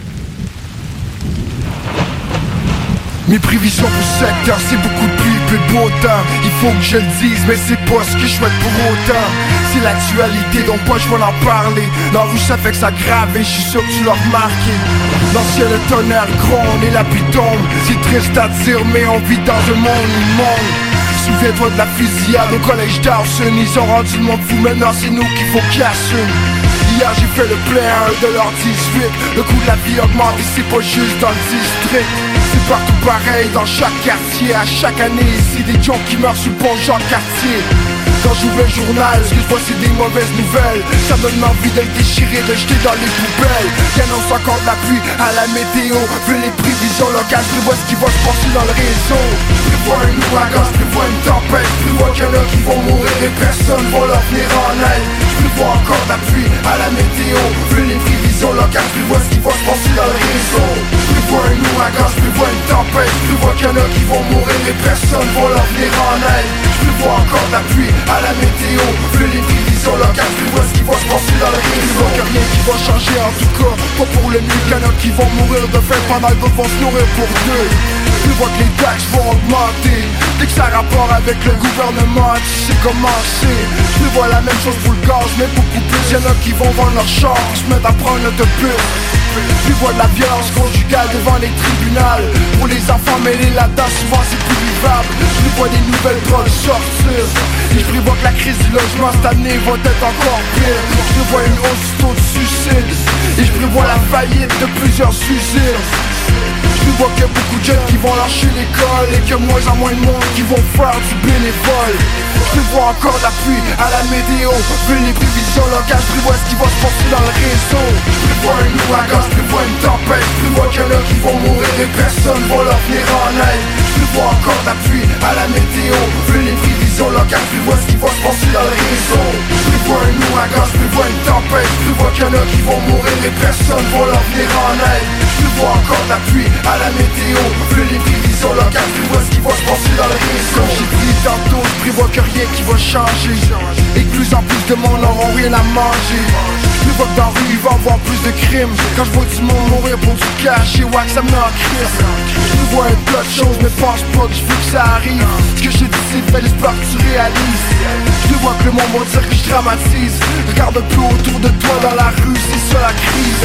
S63: Mes prévisions pour ce c'est beaucoup de pluie, beau temps. Il faut que je le dise, mais c'est pas ce que je pour autant. C'est l'actualité, donc pas je vais en parler. La rouge, ça fait que ça grave et je suis sûr que tu l'as remarqué. L'ancien le tonnerre gronde et la pluie tombe. C'est triste à dire, mais on vit dans un monde immonde. Souviens-toi de la fusillade au collège d'Arson Ils ont rendu le monde fou, maintenant c'est nous qu'il faut qu'ils Hier j'ai fait le plein de leur 18 Le coût de la vie augmente et c'est pas juste dans le district C'est partout pareil dans chaque quartier À chaque année ici des gens qui meurent sur le pont Jean-Cartier Quand j'ouvre le journal, ce que je vois c'est des mauvaises nouvelles? Ça me donne envie de le déchirer, de jeter dans les poubelles. Qui annonce encore de la pluie à la météo Vu les prévisions locales, je vois ce qui va se passer dans le réseau. Je vois un ouragan, je vois une tempête. Je vois qu'il y en a qui vont mourir et personne va leur venir en aide Je vois encore pluie à la météo. Vu les prévisions locales, je vois ce qui va se passer dans le réseau. Je vois un ouragan, je vois une tempête. Je vois qu'il y en a qui vont mourir et personne va leur venir en aide. Je vois encore pluie à la météo. Vu les prévisions locales, je vois ce qui va se passer dans le réseau. Je rien qui va changer en tout cas. Pas pour le mieux, qu'il y en a qui vont mourir de faim Pendant d'autres vont se nourrir pour deux Je vois que les taxes vont augmenter. Dès que ça a rapport avec le gouvernement, tu sais comment c'est. Je vois la même chose pour le gaz, mais beaucoup plus. Y'en a qui vont vendre leur char, se mettent à prendre je vois de la violence conjugale devant les tribunaux. Pour les enfants mêlés là-dedans, souvent c'est plus vivable. Je vois des nouvelles drogues sortir. Et je prévois que la crise du logement cette année va être encore pire. Je vois une hausse du taux de suicide. Et je prévois la faillite de plusieurs suicides je vois qu'il y a beaucoup de jeunes qui vont lâcher l'école Et a moins en moins de monde qui vont faire du bénévole. Je vois encore la pluie à la météo. Vu les prévisions locales, je vois ce qui va se passer dans le réseau. Je vois un ouragan, je vois une tempête. Je vois qu'il y en a qui vont mourir et personne va leur venir en aide. Je vois encore la pluie à la météo. Vu les prévisions locales, je vois ce qui va se passer dans le réseau Je un ouragan, une tempête. Je vois qu'il y en a qui vont mourir et personne va leur venir en aide. Je vois encore la pluie à la météo. Vu les prévisions locales, tu vois ce qui va se passer dans le réseau j'ai dit tantôt, je prévois que rien qui va changer. Et que plus en plus de monde n'auront rien à manger Je vois que dans rue il va avoir plus de crimes. Quand je vois du monde mourir pour du cash et ouais ça me crise Je vois un tas de choses mais pense pas que je veux que ça arrive. Ce que j'ai dit c'est fait, j'espère que tu réalises. Je vois que le monde va dire que je dramatise. Regarde un peu autour de toi dans la rue, c'est ça la crise.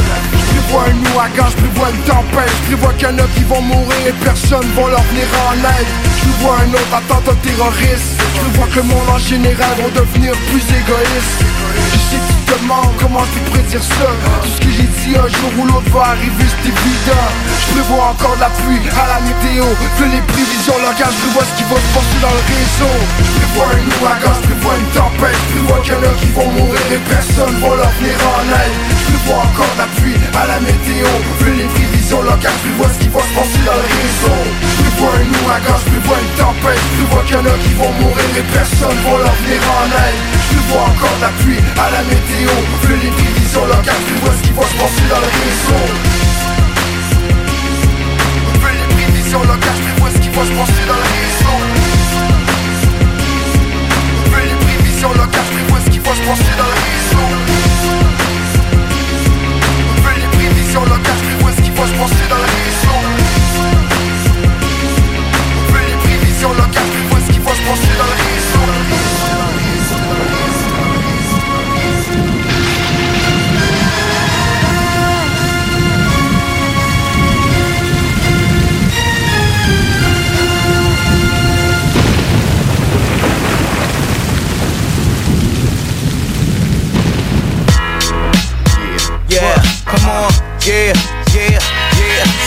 S63: Je vois un ouragan, je vois une tempête. Je vois qu'il y en a qui vont mourir et personne va leur venir en aide. Je vois un autre attentat terroriste. Je vois que le monde en général va devenir plus égoïste comment je peux prédire ça? Tout ce que j'ai dit un jour ou l'autre va arriver c'est évident Je prévois encore de la pluie à la météo. Fais les prévisions locales, je vois ce qui va se passer dans le réseau. Je prévois un ouragan, je une tempête. Je prévois qu'il y en a qui vont mourir et personne va leur venir en aide. Je prévois encore de la pluie à la météo. Fais les prévisions locales, je vois ce qui va se passer dans le réseau. Je prévois un ouragan, je prévois une tempête. Je prévois qu'il y en a qui vont mourir et personne va leur venir en aide. Je prévois encore la pluie à la météo. Fais les prévisions locales, je vois ce qui va se passer dans le réseau. Fais les prévisions locales, je vois ce qui va se passer dans le réseau. Fais les prévisions locales, je vois ce qui va se passer dans le réseau. Fais les prévisions locales, se passer dans le réseau Fais les prévisions locales, je vois ce qui va se passer dans le
S35: Yeah, come on, yeah,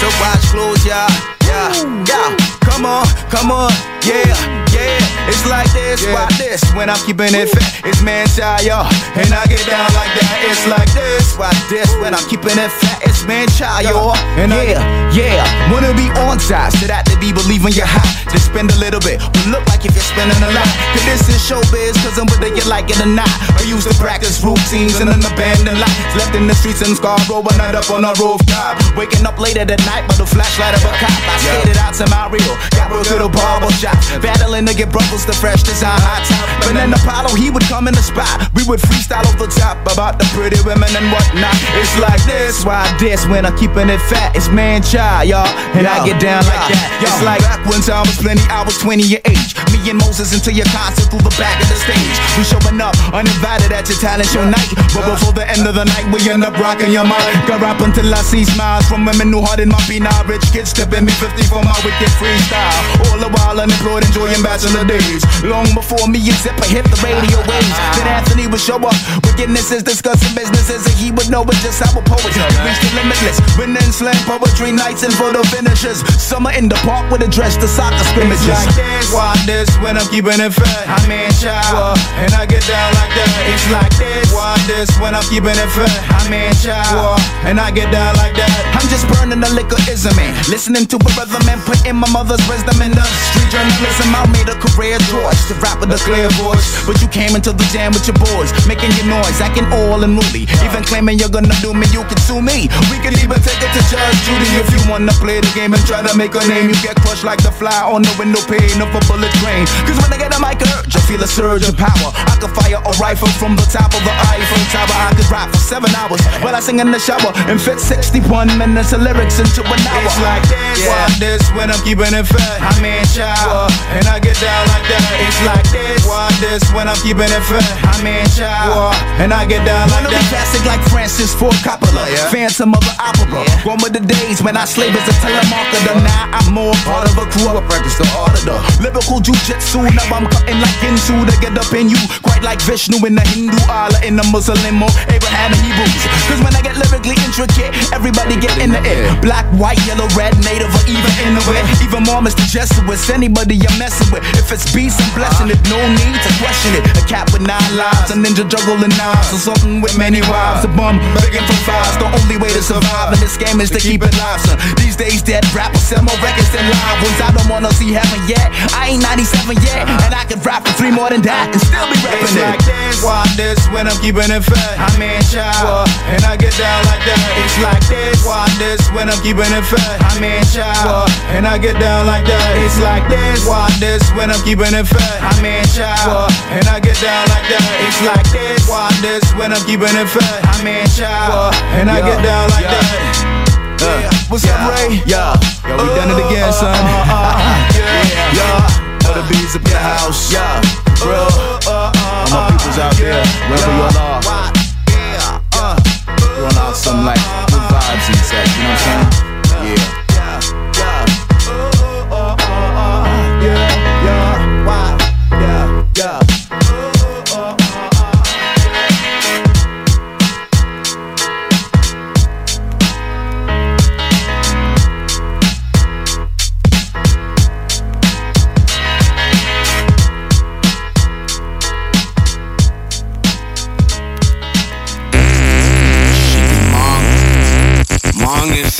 S35: yeah, yeah. So watch close, yeah, yeah, yeah. Come on, come on, yeah, yeah. It's like this, why this? When I'm keeping it fat, it's man child, yo. And I get down like that. It's like this, why this? When I'm keeping it fat, it's man child, yo. And yeah, yeah. Wanna be on top, so that to be believing you're hot. Just spend a little bit, but look like if you're spending a lot. This is showbiz, cause I'm whether you like it or not. I used to practice routines in an abandoned lot. Left in the streets in Scarborough, one night up on a rooftop. Waking up later that night by the flashlight of a cop. I skated out to Mario, got real to the barber shop. Battling to get brothers the fresh design hot top. But then Apollo, he would come in the spot. We would freestyle off the top about the pretty women and whatnot. It's like this, why this? When I'm keeping it fat, it's man child, y'all. And I get down like that. It's like back when time was plenty, I was 20 your age. Me and Moses into your concert through the back of the stage. We showing up uninvited at your talent show night. But before the end of the night, we end up rocking your mind. Got rap until I see smiles from women who in my peanut rich kids. Stepping me 50 for my wicked freestyle. All the while unemployed, enjoying bachelor days. Long before me and Zipper hit the radio waves. Then Anthony would show up with Guinnesses discussing businesses, and he would know it's just how a poet can reach the limitless. Winning slam poetry nights and photo finishes. Summer in the park with a dress to soccer scrimmages. It's like this, why this when I'm keeping it fat? I mean, shower, and I get down like that. It's like this, why this when I'm keeping it fat? I mean, shower, and I get down like that. I'm just burning the liquor ism in. Listening to a brother man put in my mother's wisdom in the street journalism. I made a career choice to rap with a clear voice. But you came into the jam with your boys, making your noise, acting all unruly. Even claiming you're gonna do me, you can sue me. We can even take it to Judge Judy if you wanna play the game and try to make a name. You get crushed like the fly on the window pane of a bullet train. Cause when I get a mic urge, I feel a surge of power. I could fire a rifle from the top of the Eiffel Tower. I could rap for seven hours while I sing in the shower and fit 61 minutes of lyrics into an hour. It's like this, yeah. why this when I'm keeping it fat. I'm in shower and I get down like that. It's like this, why this when I'm keeping it fat. I'm in shower and I get down like that. classic like Francis Ford Coppola, oh, Phantom of the Opera. One of the days when I slave as a telemarketer. Now I'm more part of a crew. I practice the art of the lyrical jujitsu. Now I'm cutting like Ginsu to get up in you. Quite like Vishnu in the Hindu, Allah in the Muslim, or Abraham and Hebrews. Cause when I get lyrically intricate, everybody get in the air. Black, white, yellow, red, native, or even in the Inuit. Even more Mr. Jesuits, anybody you're messing with. If it's beast and blessing it, no need to question it. A cat with nine lives, a ninja juggling knives, or something with many wives. A bum begging for fives. The only way to survive in this game is to keep it live, son. These days, dead rappers sell more records than live ones. I don't wanna see heaven yet. I ain't 97 yet, and I can rap for three more than that and still be rapping it's it. like this, why this when I'm keeping it fat? I'm in shower, and I get down like that. It's like this, why this when I'm keeping it fat? I'm in shower, and I get down like that. It's like this, why this when I'm keeping it fat? I'm in shower, and I get down like that. It's like this, why this when I'm keeping it fat? I'm in shower, and I get down like that. Uh, yeah. What's up, Ray? Yeah. Yo, we done it again, uh, son. Uh, yeah. yeah. The bees up the house. Yeah. Bro. Uh, uh, uh, all my peoples out there, wherever you all are. Throwing out some like good vibes and such, you know what I'm saying? strongest